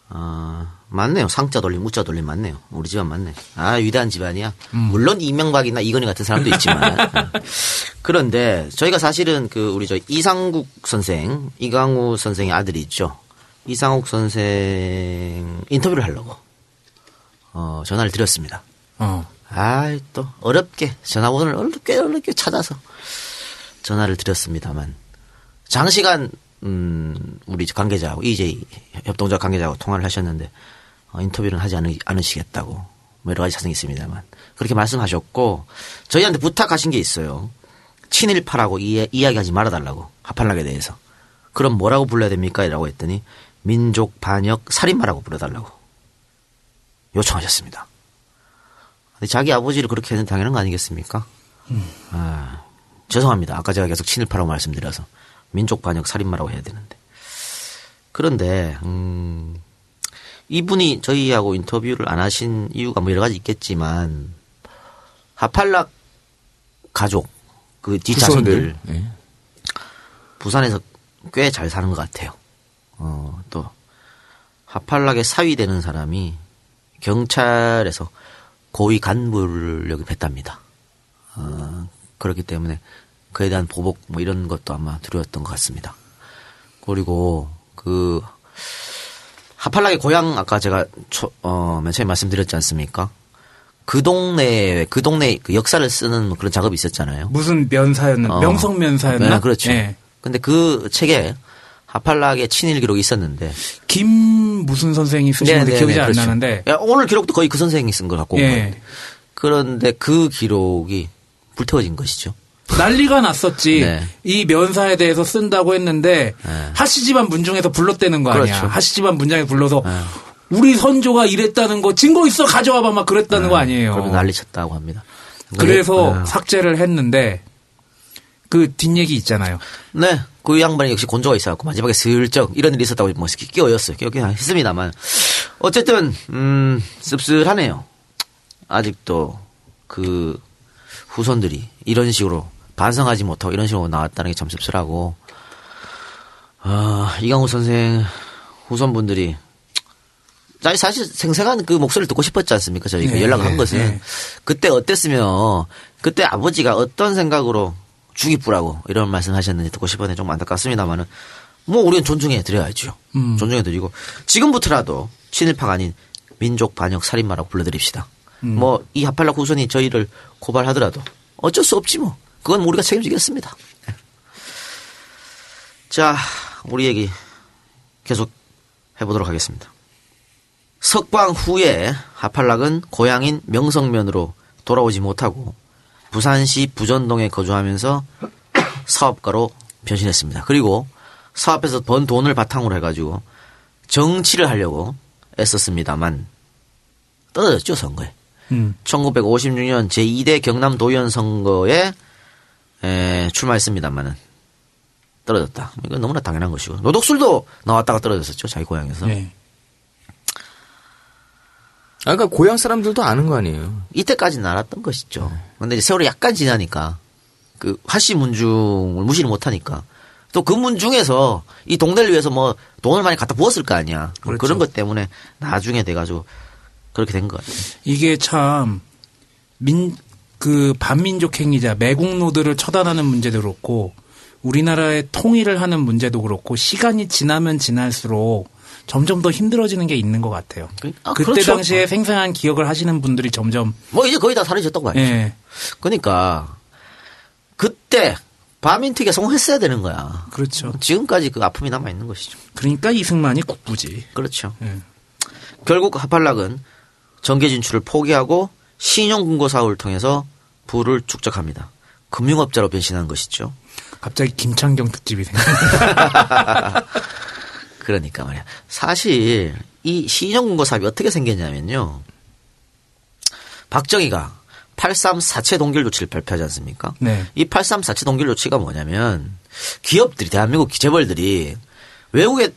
S8: 아, 맞네요. 상자 돌림, 무자 돌림 맞네요. 우리 집안 맞네. 아, 위대한 집안이야. 물론 이명박이나 이건희 같은 사람도 있지만. 음. 그런데 저희가 사실은 그 우리 저 이상국 선생, 이강호 선생의 아들이 있죠. 이상국 선생 인터뷰를 하려고 어, 전화를 드렸습니다.
S14: 어.
S8: 아, 또 어렵게 전화번호를 어렵게 어렵게 찾아서 전화를 드렸습니다만 장시간 음, 우리 관계자하고 EJ 협동조합 관계자하고 통화를 하셨는데 어, 인터뷰는 하지 않으, 않으시겠다고 뭐 여러 가지 사정이 있습니다만 그렇게 말씀하셨고 저희한테 부탁하신 게 있어요. 친일파라고 이, 이야기하지 말아달라고 하팔락에 대해서 그럼 뭐라고 불러야 됩니까? 라고 했더니 민족 반역 살인마라고 불러달라고 요청하셨습니다. 자기 아버지를 그렇게 해는 당연한 거 아니겠습니까? 아, 죄송합니다. 아까 제가 계속 친일파라고 말씀드려서 민족 반역 살인마라고 해야 되는데. 그런데 음, 이분이 저희하고 인터뷰를 안 하신 이유가 뭐 여러 가지 있겠지만 하팔락 가족 그 뒷자손들
S15: 네.
S8: 부산에서 꽤 잘 사는 것 같아요. 어, 또 하팔락의 사위 되는 사람이 경찰에서 고위 간부를 여기 뵀답니다. 어, 그렇기 때문에 그에 대한 보복 뭐 이런 것도 아마 두려웠던 것 같습니다. 그리고 그 하팔락의 고향 아까 제가 초, 어, 맨 처음에 말씀드렸지 않습니까? 그 동네에 그 동네 그 역사를 쓰는 그런 작업이 있었잖아요.
S14: 무슨 면사였나?
S8: 어.
S14: 명성면사였나?
S8: 네, 그렇죠.
S14: 예.
S8: 근데 그 책에 하팔락의 친일 기록이 있었는데
S14: 김 무슨 선생이 쓰신 건데
S8: 네, 네,
S14: 기억이
S8: 네,
S14: 잘안
S8: 그렇죠.
S14: 나는데
S8: 야, 오늘 기록도 거의 그 선생이 쓴 걸 갖고 온
S14: 예.
S8: 그런데 그 기록이 불태워진 것이죠.
S14: 난리가 났었지.
S8: 네.
S14: 이 면사에 대해서 쓴다고 했는데 하씨 집안 문중에서 불렀대는 거 아니야.
S8: 그렇죠.
S14: 집안 문장에 불러서 우리 선조가 이랬다는 거 증거 있어 가져와봐 막 그랬다는 거 아니에요.
S8: 그러면 난리 쳤다고 합니다.
S14: 그래서
S8: 네.
S14: 삭제를 했는데 그 뒷얘기 있잖아요.
S8: 네. 그 양반이 역시 곤조가 있어갖고 마지막에 슬쩍 이런 일이 있었다고 뭐 끼어였어요. 끼어긴 했습니다만. 어쨌든, 음, 씁쓸하네요. 아직도 그 후손들이 이런 식으로 반성하지 못하고 이런 식으로 나왔다는 게 참 씁쓸하고, 아, 이강호 선생 후손분들이 아니, 사실 생생한 그 목소리를 듣고 싶었지 않습니까? 저희가
S14: 네,
S8: 연락을
S14: 네,
S8: 한 것은.
S14: 네.
S8: 그때 어땠으면, 그때 아버지가 어떤 생각으로 죽이뿌라고 이런 말씀 하셨는지 듣고 싶었는데 좀 안타깝습니다만은, 뭐, 우리는 존중해 드려야죠.
S14: 음.
S8: 존중해 드리고, 지금부터라도 친일파가 아닌 민족 반역 살인마라고 불러드립시다.
S14: 음.
S8: 뭐, 이 하팔락 후손이 저희를 고발하더라도 어쩔 수 없지 뭐. 그건 우리가 책임지겠습니다. 네. 자, 우리 얘기 계속 해보도록 하겠습니다. 석방 후에 하팔락은 고향인 명성면으로 돌아오지 못하고 부산시 부전동에 거주하면서 사업가로 변신했습니다. 그리고 사업에서 번 돈을 바탕으로 해가지고 정치를 하려고 애썼습니다만 떨어졌죠 선거에.
S14: 음.
S8: 1956년 제2대 경남 도의원 선거에 에, 출마했습니다만은 떨어졌다. 이건 너무나 당연한 것이고 노덕술도 나왔다가 떨어졌었죠 자기 고향에서.
S14: 네.
S15: 아, 그러니까 고향 사람들도 아는 거 아니에요.
S8: 이때까지는 알았던 것이죠. 근데 이제 세월이 약간 지나니까 그 하씨 문중을 무시를 못하니까 또 그 문중에서 이 동네를 위해서 뭐 돈을 많이 갖다 부었을 거 아니야. 뭐
S14: 그렇죠.
S8: 그런 것 때문에 나중에 돼가지고 그렇게 된 것 같아요.
S14: 이게 참, 민, 그 반민족 행위자, 매국노들을 처단하는 문제도 그렇고, 우리나라의 통일을 하는 문제도 그렇고, 시간이 지나면 지날수록 점점 더 힘들어지는 게 있는 것 같아요.
S8: 아,
S14: 그때
S8: 그렇죠.
S14: 당시에 생생한 기억을 하시는 분들이 점점,
S8: 뭐 이제 거의 다 사라졌던 거 아니에요.
S14: 예.
S8: 그러니까 그때 바민특위가 성공했어야 되는 거야.
S14: 그렇죠.
S8: 지금까지 그 아픔이 남아 있는 것이죠.
S14: 그러니까 이승만이 국부지.
S8: 그렇죠.
S14: 예.
S8: 결국 하팔락은 정계 진출을 포기하고 신용금고 사업을 통해서 부를 축적합니다. 금융업자로 변신한 것이죠.
S14: 갑자기 김창경 특집이 생겨.
S8: 그러니까 말이야. 사실 이 신용금고 사업이 어떻게 생겼냐면요. 박정희가 83사채 동결 조치를 발표하지 않습니까?
S14: 네.
S8: 이 83사채 동결 조치가 뭐냐면 기업들이 대한민국 재벌들이 외국에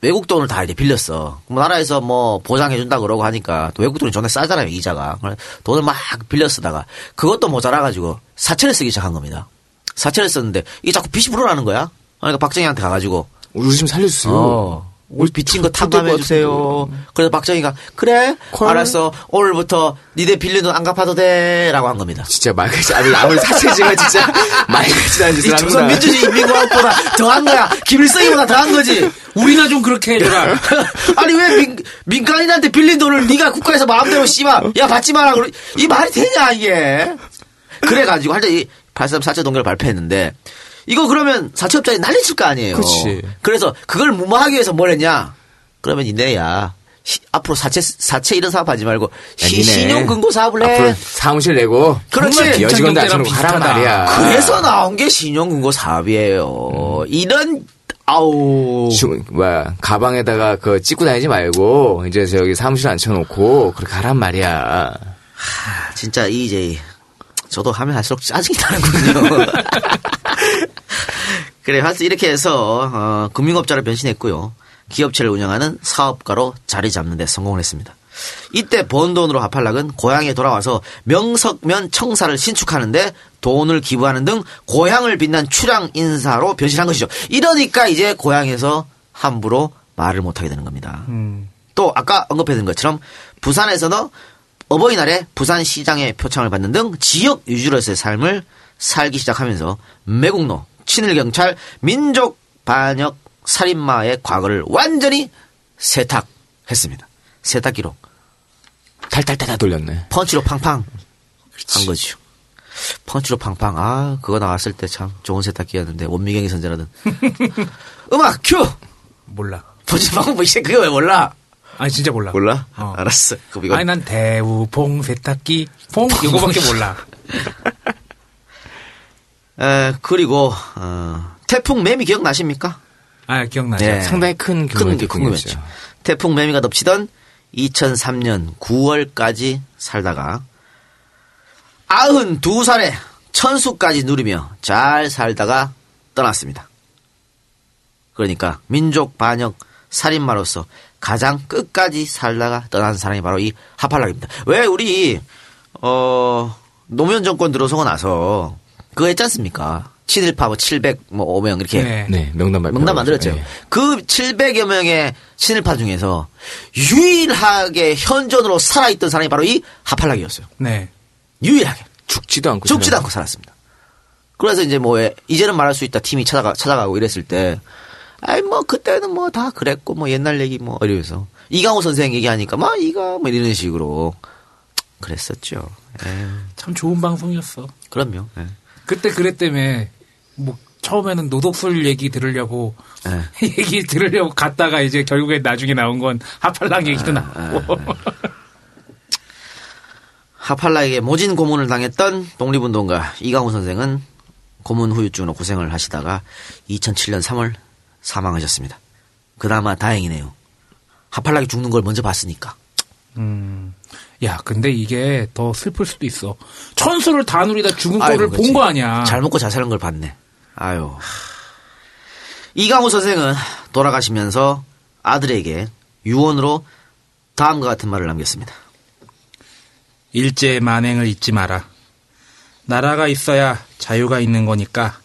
S8: 외국 돈을 다 이제 빌렸어. 뭐 나라에서 뭐 보장해 준다 그러고 하니까 또 외국 돈이 존나 싸잖아요 이자가. 돈을 막 빌려 쓰다가 그것도 모자라 가지고 사채를 쓰기 시작한 겁니다. 사채를 썼는데 이게 자꾸 빚이 불어나는 거야. 그러니까 박정희한테 가가지고
S15: 우리 좀 살려주세요.
S8: 어. 우리 빚진 거
S15: 저-
S8: 탕감해
S15: 저-
S8: 주세요. 그래서 박정희가 그래 알았어 오늘부터 니네 빌린 돈 안 갚아도 돼라고 한 겁니다.
S15: 진짜 말같이 아무리 아무리 사채지만 진짜 않은
S8: 이
S15: 짓을
S8: 조선
S15: 하는구나.
S8: 민주주의 인민공화국보다 더한 거야. 김일성이보다 더한 거지.
S14: 우리나 좀 그렇게 해줘라.
S8: 아니 왜 민, 민간인한테 빌린 돈을 네가 국가에서 마음대로 씨발 야 받지 마라 그러 이 말이 되냐 이게. 그래가지고 할때 이83 사채 동결을 발표했는데 이거 그러면 사채업자에 난리칠 거 아니에요.
S15: 그치.
S8: 그래서 그걸 무마하기 위해서 뭘 했냐? 그러면 시- 앞으로 사채 사채 이런 사업 하지 말고
S15: 야,
S8: 시-
S15: 니네
S8: 신용 금고 사업을 해.
S15: 앞으로 사무실 내고
S8: 그렇지.
S15: 쳐놓고 하란
S14: 때랑
S15: 말이야.
S8: 그래서 나온 게 신용 금고 사업이에요. 이런 아우
S15: 중, 뭐야, 가방에다가 그 찍고 다니지 말고, 이제 저기 사무실 앉혀놓고, 그렇게 하란 말이야.
S8: 진짜 이제 저도 하면 할수록 짜증이 나는군요. 그래, 하여튼 이렇게 해서 어, 금융업자로 변신했고요. 기업체를 운영하는 사업가로 자리 잡는 데 성공을 했습니다. 이때 번 돈으로 하팔락은 고향에 돌아와서 명석면 청사를 신축하는데 돈을 기부하는 등 고향을 빛난 출향 인사로 변신한 것이죠. 이러니까 이제 고향에서 함부로 말을 못하게 되는 겁니다. 또 아까 언급해드린 것처럼 부산에서는 어버이날에 부산시장의 표창을 받는 등 지역 유주로서의 삶을 살기 시작하면서 매국노, 친일경찰, 민족 반역 살인마의 과거를 완전히 세탁했습니다. 세탁기로.
S15: 탈탈탈탈 돌렸네.
S8: 펀치로 팡팡 한 거죠. 펀치로 팡팡. 아, 그거 나왔을 때 참 좋은 세탁기였는데 원미경이 선전하던. 음악 큐!
S14: 몰라.
S8: 보지 방법 이제 그거 왜 몰라?
S14: 아니 진짜 몰라.
S8: 몰라? 알았어. 그럼 이거
S14: 아니 난 대우봉 세탁기 봉 이거밖에 몰라.
S8: 에, 그리고 어, 태풍 매미 기억나십니까?
S14: 아 기억나죠.
S8: 네.
S15: 상당히 큰 규모의
S8: 큰.
S15: 태풍이었죠.
S8: 태풍 매미가 덮치던 2003년 9월까지 살다가 92살에 천수까지 누리며 잘 살다가 떠났습니다. 그러니까 민족 반역 살인마로서 가장 끝까지 살다가 떠난 사람이 바로 이 하팔락입니다. 왜 우리 어 노무현 정권 들어서고 나서 그거 했지 않습니까? 친일파 뭐 705명 이렇게
S15: 네. 네, 명단 발표.
S8: 명단 만들었죠.
S15: 네.
S8: 그 700여 명의 친일파 중에서 유일하게 현존으로 살아있던 사람이 바로 이 하팔락이었어요.
S14: 네.
S8: 유일하게.
S15: 죽지도 않고.
S8: 죽지도
S15: 살았-
S8: 않고 살았습니다. 그래서 이제 뭐 왜, 이제는 말할 수 있다 팀이 찾아가, 찾아가고 이랬을 때, 아이 뭐 그때는 뭐 다 그랬고 뭐 옛날 얘기 뭐 이러면서 이강호 선생 얘기하니까 막 이가 뭐 이런 식으로 그랬었죠. 예.
S14: 참 좋은 방송이었어.
S8: 그럼요. 예.
S14: 그때 그랬다며 뭐 처음에는 노독술 얘기 들으려고
S8: 예.
S14: 얘기 들으려고 갔다가 이제 결국에 나중에 나온 건 하팔랑 얘기도
S8: 아,
S14: 나오고.
S8: 하팔라에게 모진 고문을 당했던 독립운동가 이강호 선생은 고문 후유증으로 고생을 하시다가 2007년 3월 사망하셨습니다. 그나마 다행이네요. 하팔락이 죽는 걸 먼저 봤으니까.
S14: 음. 야, 근데 이게 더 슬플 수도 있어. 천수를 다 누리다 죽은 거를. 본 거 아니야.
S8: 잘 먹고 잘 사는 걸 봤네. 아유. 이강호 선생은 돌아가시면서 아들에게 유언으로 다음과 같은 말을 남겼습니다.
S14: 일제 만행을 잊지 마라. 나라가 있어야 자유가 있는 거니까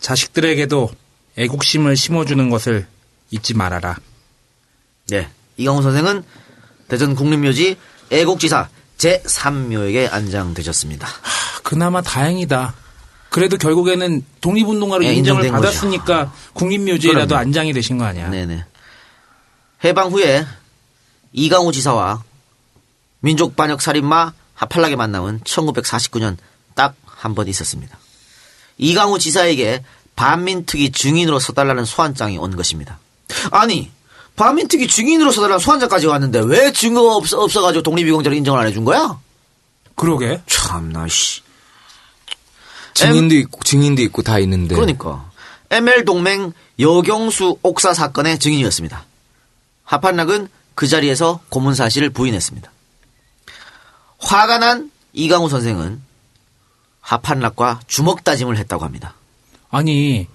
S14: 자식들에게도 애국심을 심어주는 것을 잊지 말아라.
S8: 네. 이강호 선생은 대전 국립묘지 애국지사 제3묘에게 안장되셨습니다.
S14: 그나마 다행이다. 그래도 결국에는 독립운동가로
S8: 예,
S14: 인정을 받았으니까 국립묘지에라도
S8: 그럼요.
S14: 안장이 되신 거 아니야.
S8: 네네. 해방 후에 이강호 지사와 민족 반역 살인마 하팔락의 만남은 1949년 딱 한 번 있었습니다. 이강호 지사에게 반민특위 증인으로 서달라는 소환장이 온 것입니다. 아니, 반민특위 증인으로 서 달라는 소환장까지 왔는데 왜 증거가 없, 없어가지고 독립유공자를 인정을 안 해준 거야?
S14: 그러게.
S8: 참나, 씨.
S15: 증인도 있고 증인도 있고 다 있는데.
S8: 그러니까 ML 동맹 여경수 옥사 사건의 증인이었습니다. 하판락은 그 자리에서 고문 사실을 부인했습니다. 화가 난 이강우 선생은 하판락과 주먹 다짐을 했다고 합니다.
S14: 아니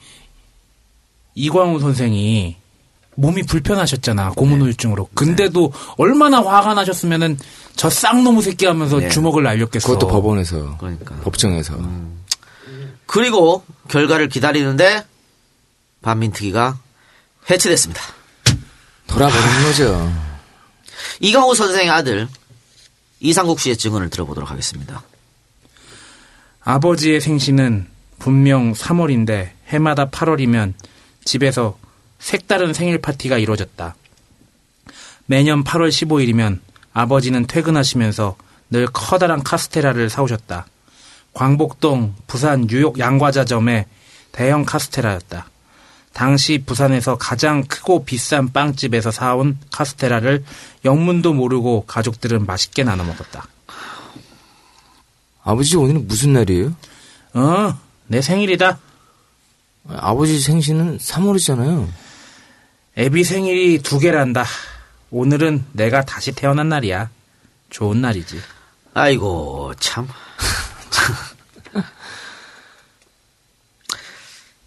S14: 이광우 선생이 몸이 불편하셨잖아
S8: 네.
S14: 고문후유증으로. 근데도 얼마나 화가 나셨으면은 저 쌍놈의 새끼 하면서
S15: 네.
S14: 주먹을 날렸겠어.
S15: 그것도 법원에서.
S8: 그러니까.
S15: 법정에서.
S8: 그리고 결과를 기다리는데 반민특위가 해체됐습니다.
S15: 돌아버린 거죠.
S8: 이강호 선생의 아들 이상국 씨의 증언을 들어보도록 하겠습니다.
S14: 아버지의 생신은 분명 3월인데 해마다 8월이면 집에서 색다른 생일 파티가 이루어졌다. 매년 8월 15일이면 아버지는 퇴근하시면서 늘 커다란 카스테라를 사오셨다. 광복동 부산 뉴욕 양과자점의 대형 카스테라였다. 당시 부산에서 가장 크고 비싼 빵집에서 사온 카스테라를 영문도 모르고 가족들은 맛있게 나눠 먹었다.
S15: 아버지 오늘은 무슨 날이에요?
S14: 어, 내 생일이다.
S15: 아버지 생신은 3월이잖아요.
S14: 애비 생일이 두 개란다. 오늘은 내가 다시 태어난 날이야. 좋은 날이지.
S8: 아이고 참.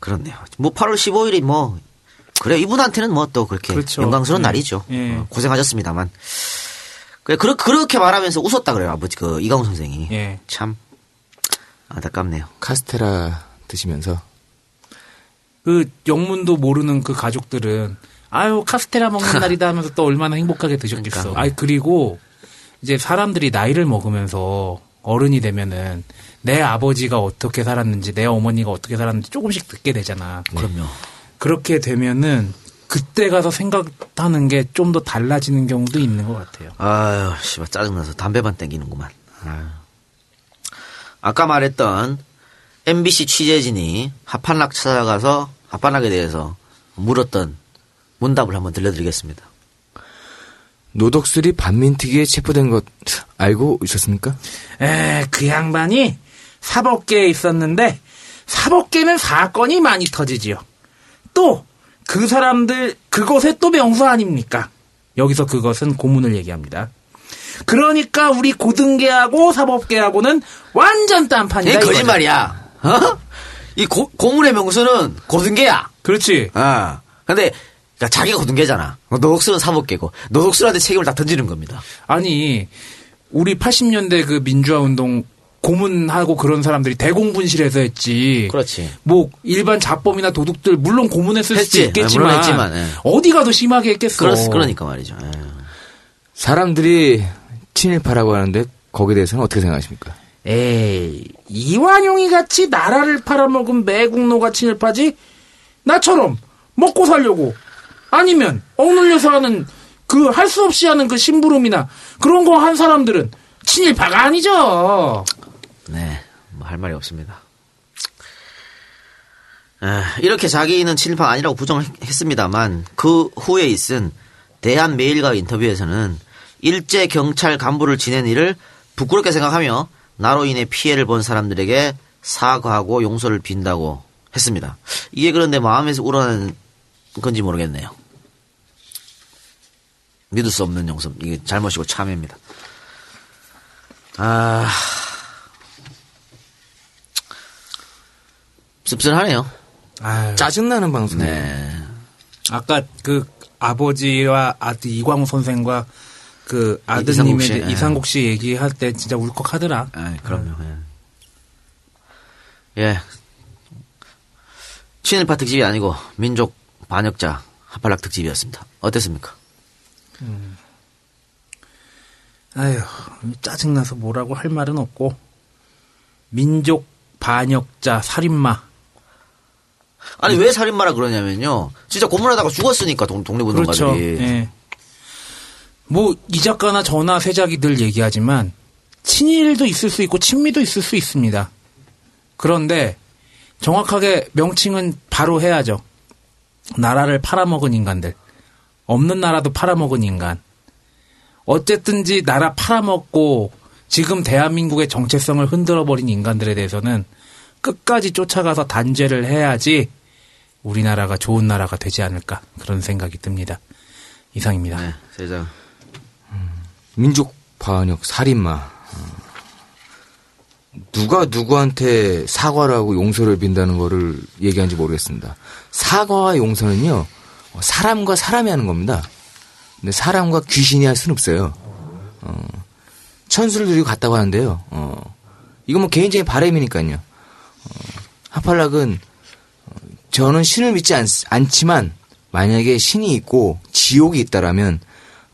S8: 그렇네요. 뭐 8월 15일이 뭐 그래 이분한테는 뭐 또 그렇게
S14: 그렇죠.
S8: 영광스러운
S14: 네.
S8: 날이죠.
S14: 예.
S8: 어, 고생하셨습니다만. 그래 그렇, 그렇게 말하면서 웃었다 그래요 아버지 그 이강훈 선생이.
S14: 예.
S8: 참 안타깝네요.
S15: 카스테라 드시면서.
S14: 그 영문도 모르는 그 가족들은 아유 카스테라 먹는 날이다 하면서 또 얼마나 행복하게 드셨겠어.
S8: 그러니까.
S14: 아이 그리고 이제 사람들이 나이를 먹으면서 어른이 되면은 내 아버지가 어떻게 살았는지 내 어머니가 어떻게 살았는지 조금씩 듣게 되잖아.
S8: 그럼요.
S14: 그렇게 되면은 그때 가서 생각하는 게 좀 더 달라지는 경우도 있는 것 같아요.
S8: 아유, 씨발 짜증나서 담배만 땡기는구만. 아유. 아까 말했던 MBC 취재진이 하판락 찾아가서 하판락에 대해서 물었던 문답을 한번 들려드리겠습니다.
S15: 노덕술이 반민특위에 체포된 것 알고 있었습니까?
S14: 에, 그 양반이 사법계에 있었는데 사법계는 사건이 많이 터지지요. 또 그 사람들 그것의 또 명수 아닙니까? 여기서 그것은 고문을 얘기합니다. 그러니까 우리 고등계하고 사법계하고는 완전 딴판이다.
S8: 이게
S14: 이거죠.
S8: 거짓말이야. 어? 이 고, 고문의 명수는 고등계야.
S14: 그렇지.
S8: 아. 근데 그러니까 자기가 고등계잖아. 노독수는 사법계고 노독수한테 책임을 다 던지는 겁니다.
S14: 아니 우리 80년대 그 민주화 운동 고문하고 그런 사람들이 대공분실에서 했지.
S8: 그렇지.
S14: 뭐 일반 자범이나 도둑들 물론 고문했을
S8: 했지.
S14: 수도 있겠지만,
S8: 물론 했지만, 예.
S14: 어디가 더 심하게 했겠어.
S8: 그렇, 그러니까 말이죠. 예.
S15: 사람들이 친일파라고 하는데 거기에 대해서는 어떻게 생각하십니까?
S14: 에이 이완용이 같이 나라를 팔아먹은 매국노가 친일파지? 나처럼 먹고 살려고 아니면 억눌려서 하는 그 할 수 없이 하는 그 심부름이나 그런 거 한 사람들은 친일파가 아니죠.
S8: 네, 뭐 할 말이 없습니다. 아, 이렇게 자기는 친일파 아니라고 부정했습니다만 그 후에 있은 대한매일과 인터뷰에서는 일제 경찰 간부를 지낸 일을 부끄럽게 생각하며 나로 인해 피해를 본 사람들에게 사과하고 용서를 빈다고 했습니다. 이게 그런데 마음에서 우러나는 건지 모르겠네요. 믿을 수 없는 용서, 이게 잘못이고 참회입니다. 아, 씁쓸하네요.
S15: 짜증나는 방송이에요.
S8: 네.
S14: 아까 그 아버지와 아들 이광우 선생과 그 아드님의
S8: 씨,
S14: 이상국,
S8: 예.
S14: 이상국 씨 얘기할 때 진짜 울컥하더라.
S8: 아, 그럼요. 예. 예. 친일파 특집이 아니고 민족 반역자 하팔락 특집이었습니다. 어땠습니까?
S14: 음. 아휴 짜증나서 뭐라고 할 말은 없고 민족 반역자 살인마.
S8: 아니 왜 살인마라 그러냐면요. 진짜 고문하다가 죽었으니까 동, 독립운동가들이.
S14: 그렇죠. 예. 뭐 이 작가나 저나 세작이 늘 얘기하지만 친일도 있을 수 있고 친미도 있을 수 있습니다. 그런데 정확하게 명칭은 바로 해야죠. 나라를 팔아먹은 인간들. 없는 나라도 팔아먹은 인간. 어쨌든지 나라 팔아먹고 지금 대한민국의 정체성을 흔들어버린 인간들에 대해서는 끝까지 쫓아가서 단죄를 해야지 우리나라가 좋은 나라가 되지 않을까 그런 생각이 듭니다. 이상입니다.
S8: 네, 세장.
S15: 민족 반역 살인마. 어. 누가 누구한테 사과를 하고 용서를 빈다는 거를 얘기한지 모르겠습니다. 사과와 용서는요, 어, 사람과 사람이 하는 겁니다. 근데 사람과 귀신이 할 수는 없어요. 어, 천수를 들이고 갔다고 하는데요. 어, 이건 뭐 개인적인 바람이니까요. 어, 하팔락은 어, 저는 신을 믿지 않, 않지만 만약에 신이 있고 지옥이 있다라면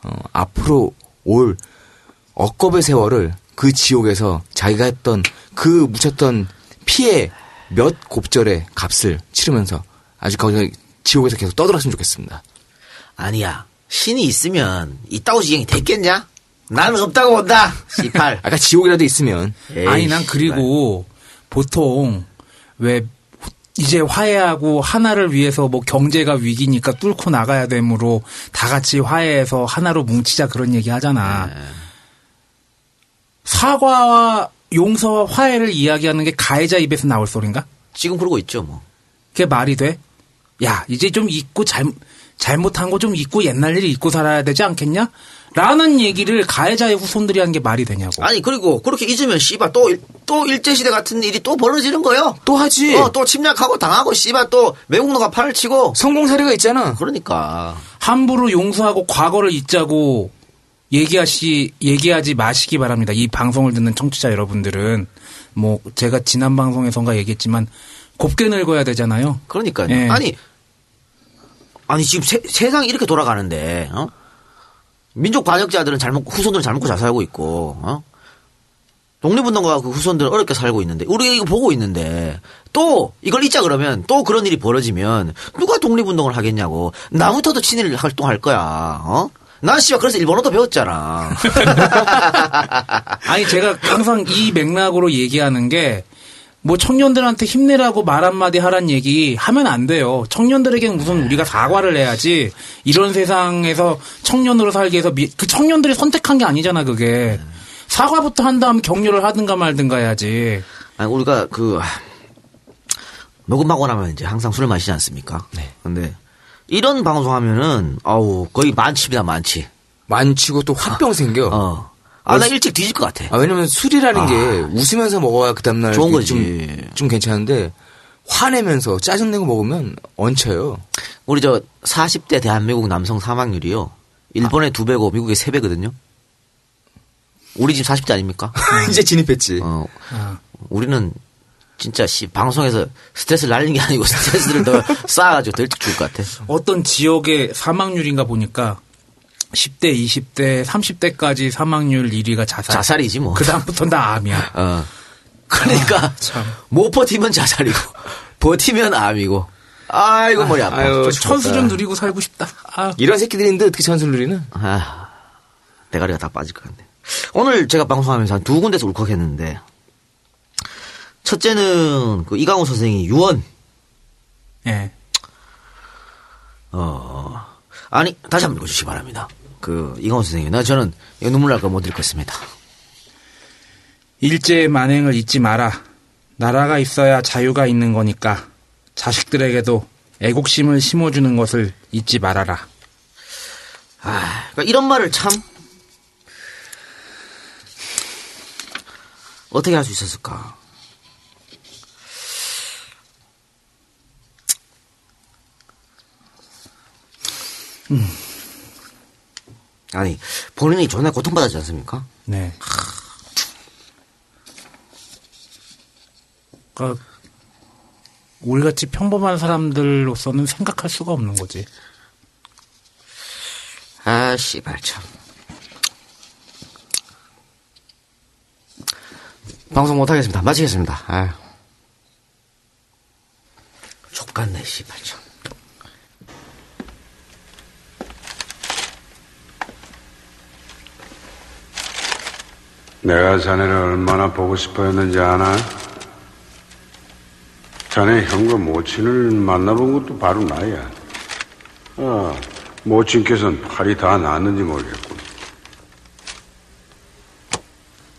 S15: 어, 앞으로 올 억겁의 세월을 그 지옥에서 자기가 했던 그 묻혔던 피해 몇 곱절의 값을 치르면서 아주 거기 지옥에서 계속 떠들었으면 좋겠습니다.
S8: 아니야. 신이 있으면 이따오 지경이 됐겠냐? 나는 없다고 본다. C8.
S15: 아까 지옥이라도 있으면.
S14: 아니 난 그리고 보통 왜 이제 화해하고 하나를 위해서 뭐 경제가 위기니까 뚫고 나가야 되므로 다 같이 화해해서 하나로 뭉치자 그런 얘기 하잖아. 사과와 용서와 화해를 이야기하는 게 가해자 입에서 나올 소린가?
S8: 지금 그러고 있죠, 뭐.
S14: 그게 말이 돼? 야, 이제 좀 잊고 잘, 잘못한 거 좀 잊고 옛날 일 잊고 살아야 되지 않겠냐? 라는 얘기를 가해자의 후손들이 하는 게 말이 되냐고.
S8: 아니 그리고 그렇게 잊으면 씨발 또 또 일제 시대 같은 일이 또 벌어지는 거요.
S15: 또 하지.
S8: 어, 또 침략하고 당하고 씨발 또 외국노가 팔을 치고
S15: 성공 사례가 있잖아.
S8: 그러니까
S14: 함부로 용서하고 과거를 잊자고 얘기하시 얘기하지 마시기 바랍니다. 이 방송을 듣는 청취자 여러분들은 뭐 제가 지난 방송에선가 얘기했지만 곱게 늙어야 되잖아요.
S8: 그러니까요.
S14: 예.
S8: 아니 아니 지금 세, 세상이 이렇게 돌아가는데 어? 민족 반역자들은 잘 먹고 후손들은 잘 먹고 잘 살고 있고 어? 독립운동가 그 후손들은 어렵게 살고 있는데 우리가 이거 보고 있는데 또 이걸 잊자 그러면 또 그런 일이 벌어지면 누가 독립운동을 하겠냐고 나부터도 친일 활동할 거야 어? 난 씨발 그래서 일본어도 배웠잖아
S14: 아니 제가 항상 이 맥락으로 얘기하는 게 뭐 청년들한테 힘내라고 말 한마디 하란 얘기 하면 안 돼요. 청년들에게는 무슨 우리가 사과를 해야지 이런 세상에서 청년으로 살기 위해서 미- 그 청년들이 선택한 게 아니잖아 그게. 사과부터 한 다음 격려를 하든가 말든가 해야지.
S8: 아니 우리가 그 아, 녹음하고 나면 이제 항상 술을 마시지 않습니까? 네. 근데 이런 방송 하면은 아우 거의 만칩니다 만치.
S15: 만치고 또 화병 생겨.
S8: 어. 아 나 일찍 뒤질 것 같아.
S15: 아, 왜냐면 술이라는
S8: 아.
S15: 게 웃으면서 먹어야 그 다음날
S8: 좋은 거지.
S15: 좀, 좀 괜찮은데 화내면서 짜증내고 먹으면 얹혀요.
S8: 우리 저 40대 대한민국 남성 사망률이요. 일본의 두 배고 미국의 세 배거든요. 우리 지금 40대 아닙니까?
S15: 이제 진입했지.
S8: 어, 우리는 진짜 씨 방송에서 스트레스를 날리는 게 아니고 스트레스를 더 쌓아가지고 더 일찍 죽을 것 같아.
S14: 어떤 지역의 사망률인가 보니까 10대, 20대, 30대까지 사망률 1위가 자살.
S8: 자살이지 뭐.
S14: 그 다음부터는 다 암이야.
S8: 어. 그러니까 못 버티면 자살이고 버티면 암이고. 아이고 머리 아파.
S15: 아유,
S14: 천수 좀 누리고 살고 싶다. 아.
S15: 이런 새끼들이 있는데 어떻게 천수를 누리는?
S8: 아, 대가리가 다 빠질 것 같네. 오늘 제가 방송하면서 한 두 군데서 울컥했는데 첫째는 그 이강호 선생이 유언.
S14: 예.
S8: 어 아니 다시 한번 읽어주시기 바랍니다. 그 이강호 선생님, 나 저는 눈물 날까 못 읽겠습니다.
S14: 일제의 만행을 잊지 마라. 나라가 있어야 자유가 있는 거니까 자식들에게도 애국심을 심어주는 것을 잊지 말아라.
S8: 아, 그러니까 이런 말을 참 어떻게 할 수 있었을까?
S14: 음.
S8: 아니 본인이 존나 고통받았지 않습니까?
S14: 네. 그러니까 우리같이 평범한 사람들로서는 생각할 수가 없는 거지.
S8: 아 씨발 참. 방송 못하겠습니다. 마치겠습니다. 아. 족같네 씨발 참.
S17: 내가 자네를 얼마나 보고 싶어 했는지 아나? 자네 형과 모친을 만나본 것도 바로 나야. 아, 모친께서는 팔이 다 나았는지 모르겠군.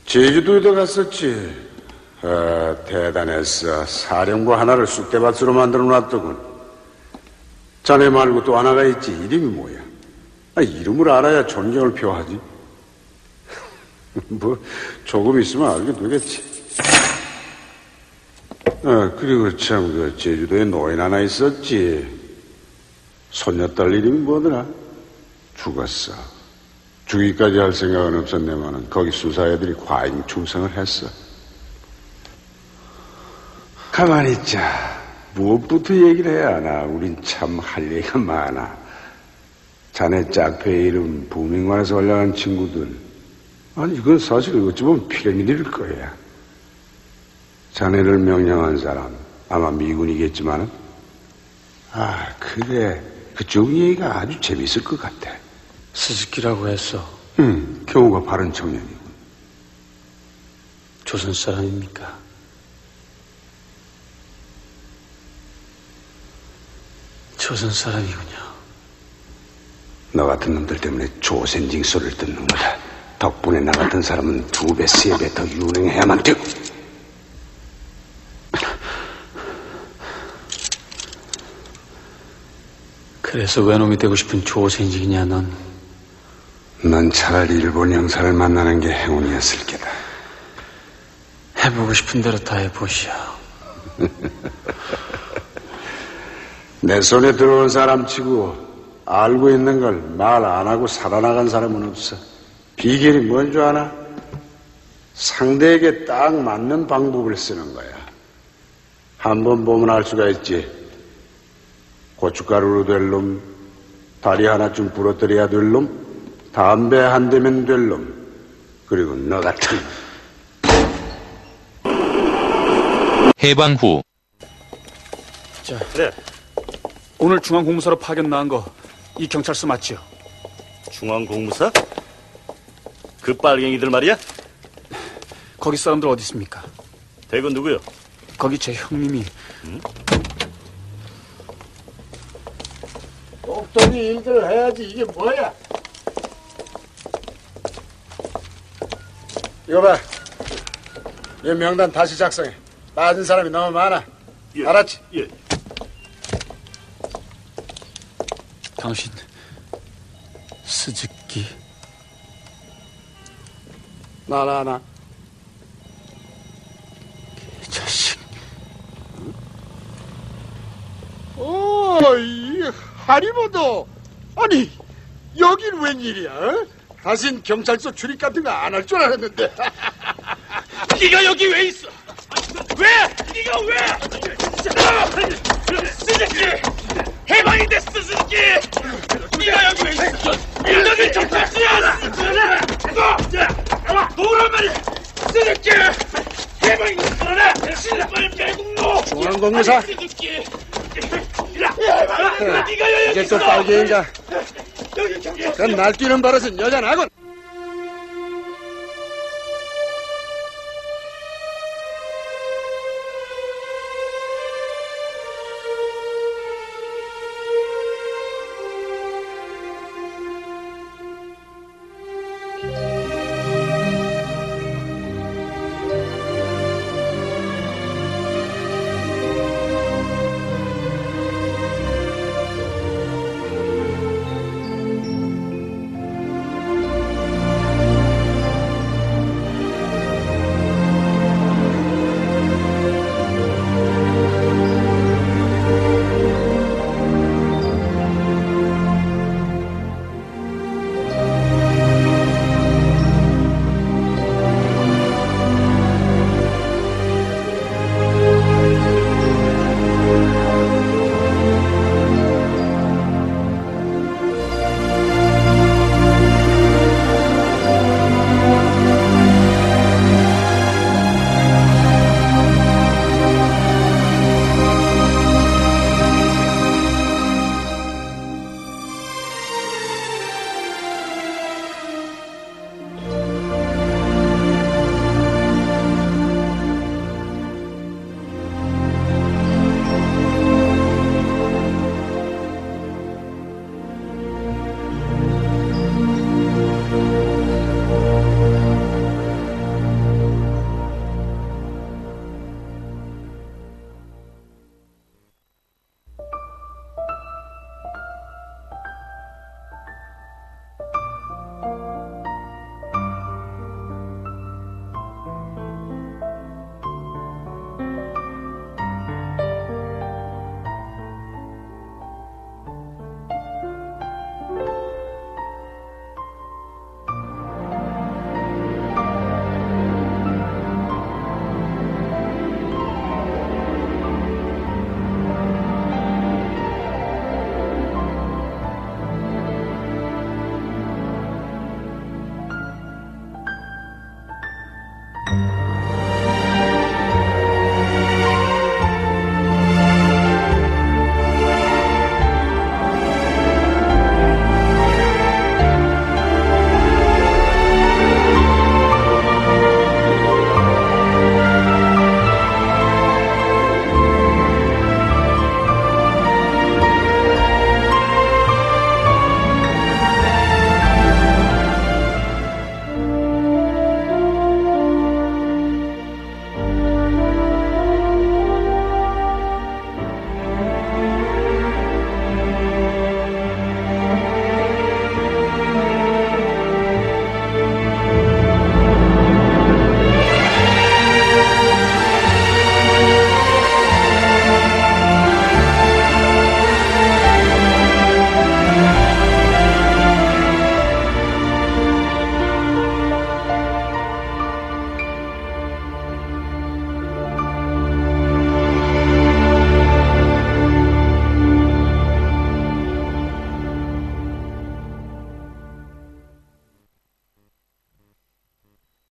S17: 제주도에도 갔었지. 아, 대단했어. 사령부 하나를 쑥대밭으로 만들어 놨더군. 자네 말고 또 하나가 있지. 이름이 뭐야? 아, 이름을 알아야 존경을 표하지. 뭐 조금 있으면 알게 되겠지. 아, 그리고 참 그 제주도에 노인 하나 있었지. 손녀딸 이름이 뭐더라? 죽었어. 죽기까지 할 생각은 없었네만은 거기 수사애들이 과잉 충성을 했어. 가만히 있자. 무엇부터 얘기를 해야 하나? 우린 참 할 얘기가 많아. 자네 짝패 이름 부민관에서 올라간 친구들. 아니, 이건 사실 어찌 보면 피라미드일 거야. 자네를 명령한 사람, 아마 미군이겠지만, 아, 그래. 그쪽 얘기가 아주 재밌을 것 같아.
S18: 스즈키라고 했어.
S17: 응, 경우가 바른 청년이고.
S18: 조선 사람입니까? 조선 사람이군요.
S17: 너 같은 놈들 때문에 조센징 소리를 듣는 거다. 덕분에 나 같은 사람은 두 배, 세 배 더 유능해야만 되고.
S18: 그래서 외놈이 되고 싶은 조생직이냐, 넌?
S17: 난 차라리 일본 형사를 만나는 게 행운이었을 게다.
S18: 해보고 싶은 대로 다 해보시오.
S17: 내 손에 들어온 사람 치고 알고 있는 걸 말 안 하고 살아나간 사람은 없어. 비결이 뭔 줄 아나? 상대에게 딱 맞는 방법을 쓰는 거야. 한번 보면 알 수가 있지. 고춧가루로 될 놈, 다리 하나쯤 부러뜨려야 될 놈, 담배 한 대면 될 놈. 그리고 너 같은
S19: 해방 후
S20: 자, 그래. 오늘 중앙공무사로 파견 나간 거이 경찰서 맞지요?
S21: 중앙공무사? 그 빨갱이들 말이야?
S20: 거기 사람들 어디 있습니까?
S21: 대건 누구요?
S20: 거기 제 형님이
S7: 똑똑히 일들 해야지 이게 뭐야? 이거 봐. 이 명단 다시 작성해. 빠진 사람이 너무 많아. 알았지?
S21: 예.
S20: 당신 스즈키
S7: 나나 나.
S20: 자식
S7: 오, 이 하리보도 아니 여긴 웬일이야? 어? 다신 경찰서 출입 같은 거 안 할 줄 알았는데.
S21: 네가 여기 왜 있어? 왜? 네가 왜? 스즈키! 됐어, 스즈키! 네가 여기 왜 있어? 너는 경찰서야! 노란 말이야! 스즈키! 해방이 됐어! 신발 배국노!
S7: 이게
S21: 있어!
S7: 또 빨개인가?
S21: 여기 경찰서!
S7: 그건 날뛰는 버릇은 여전하군.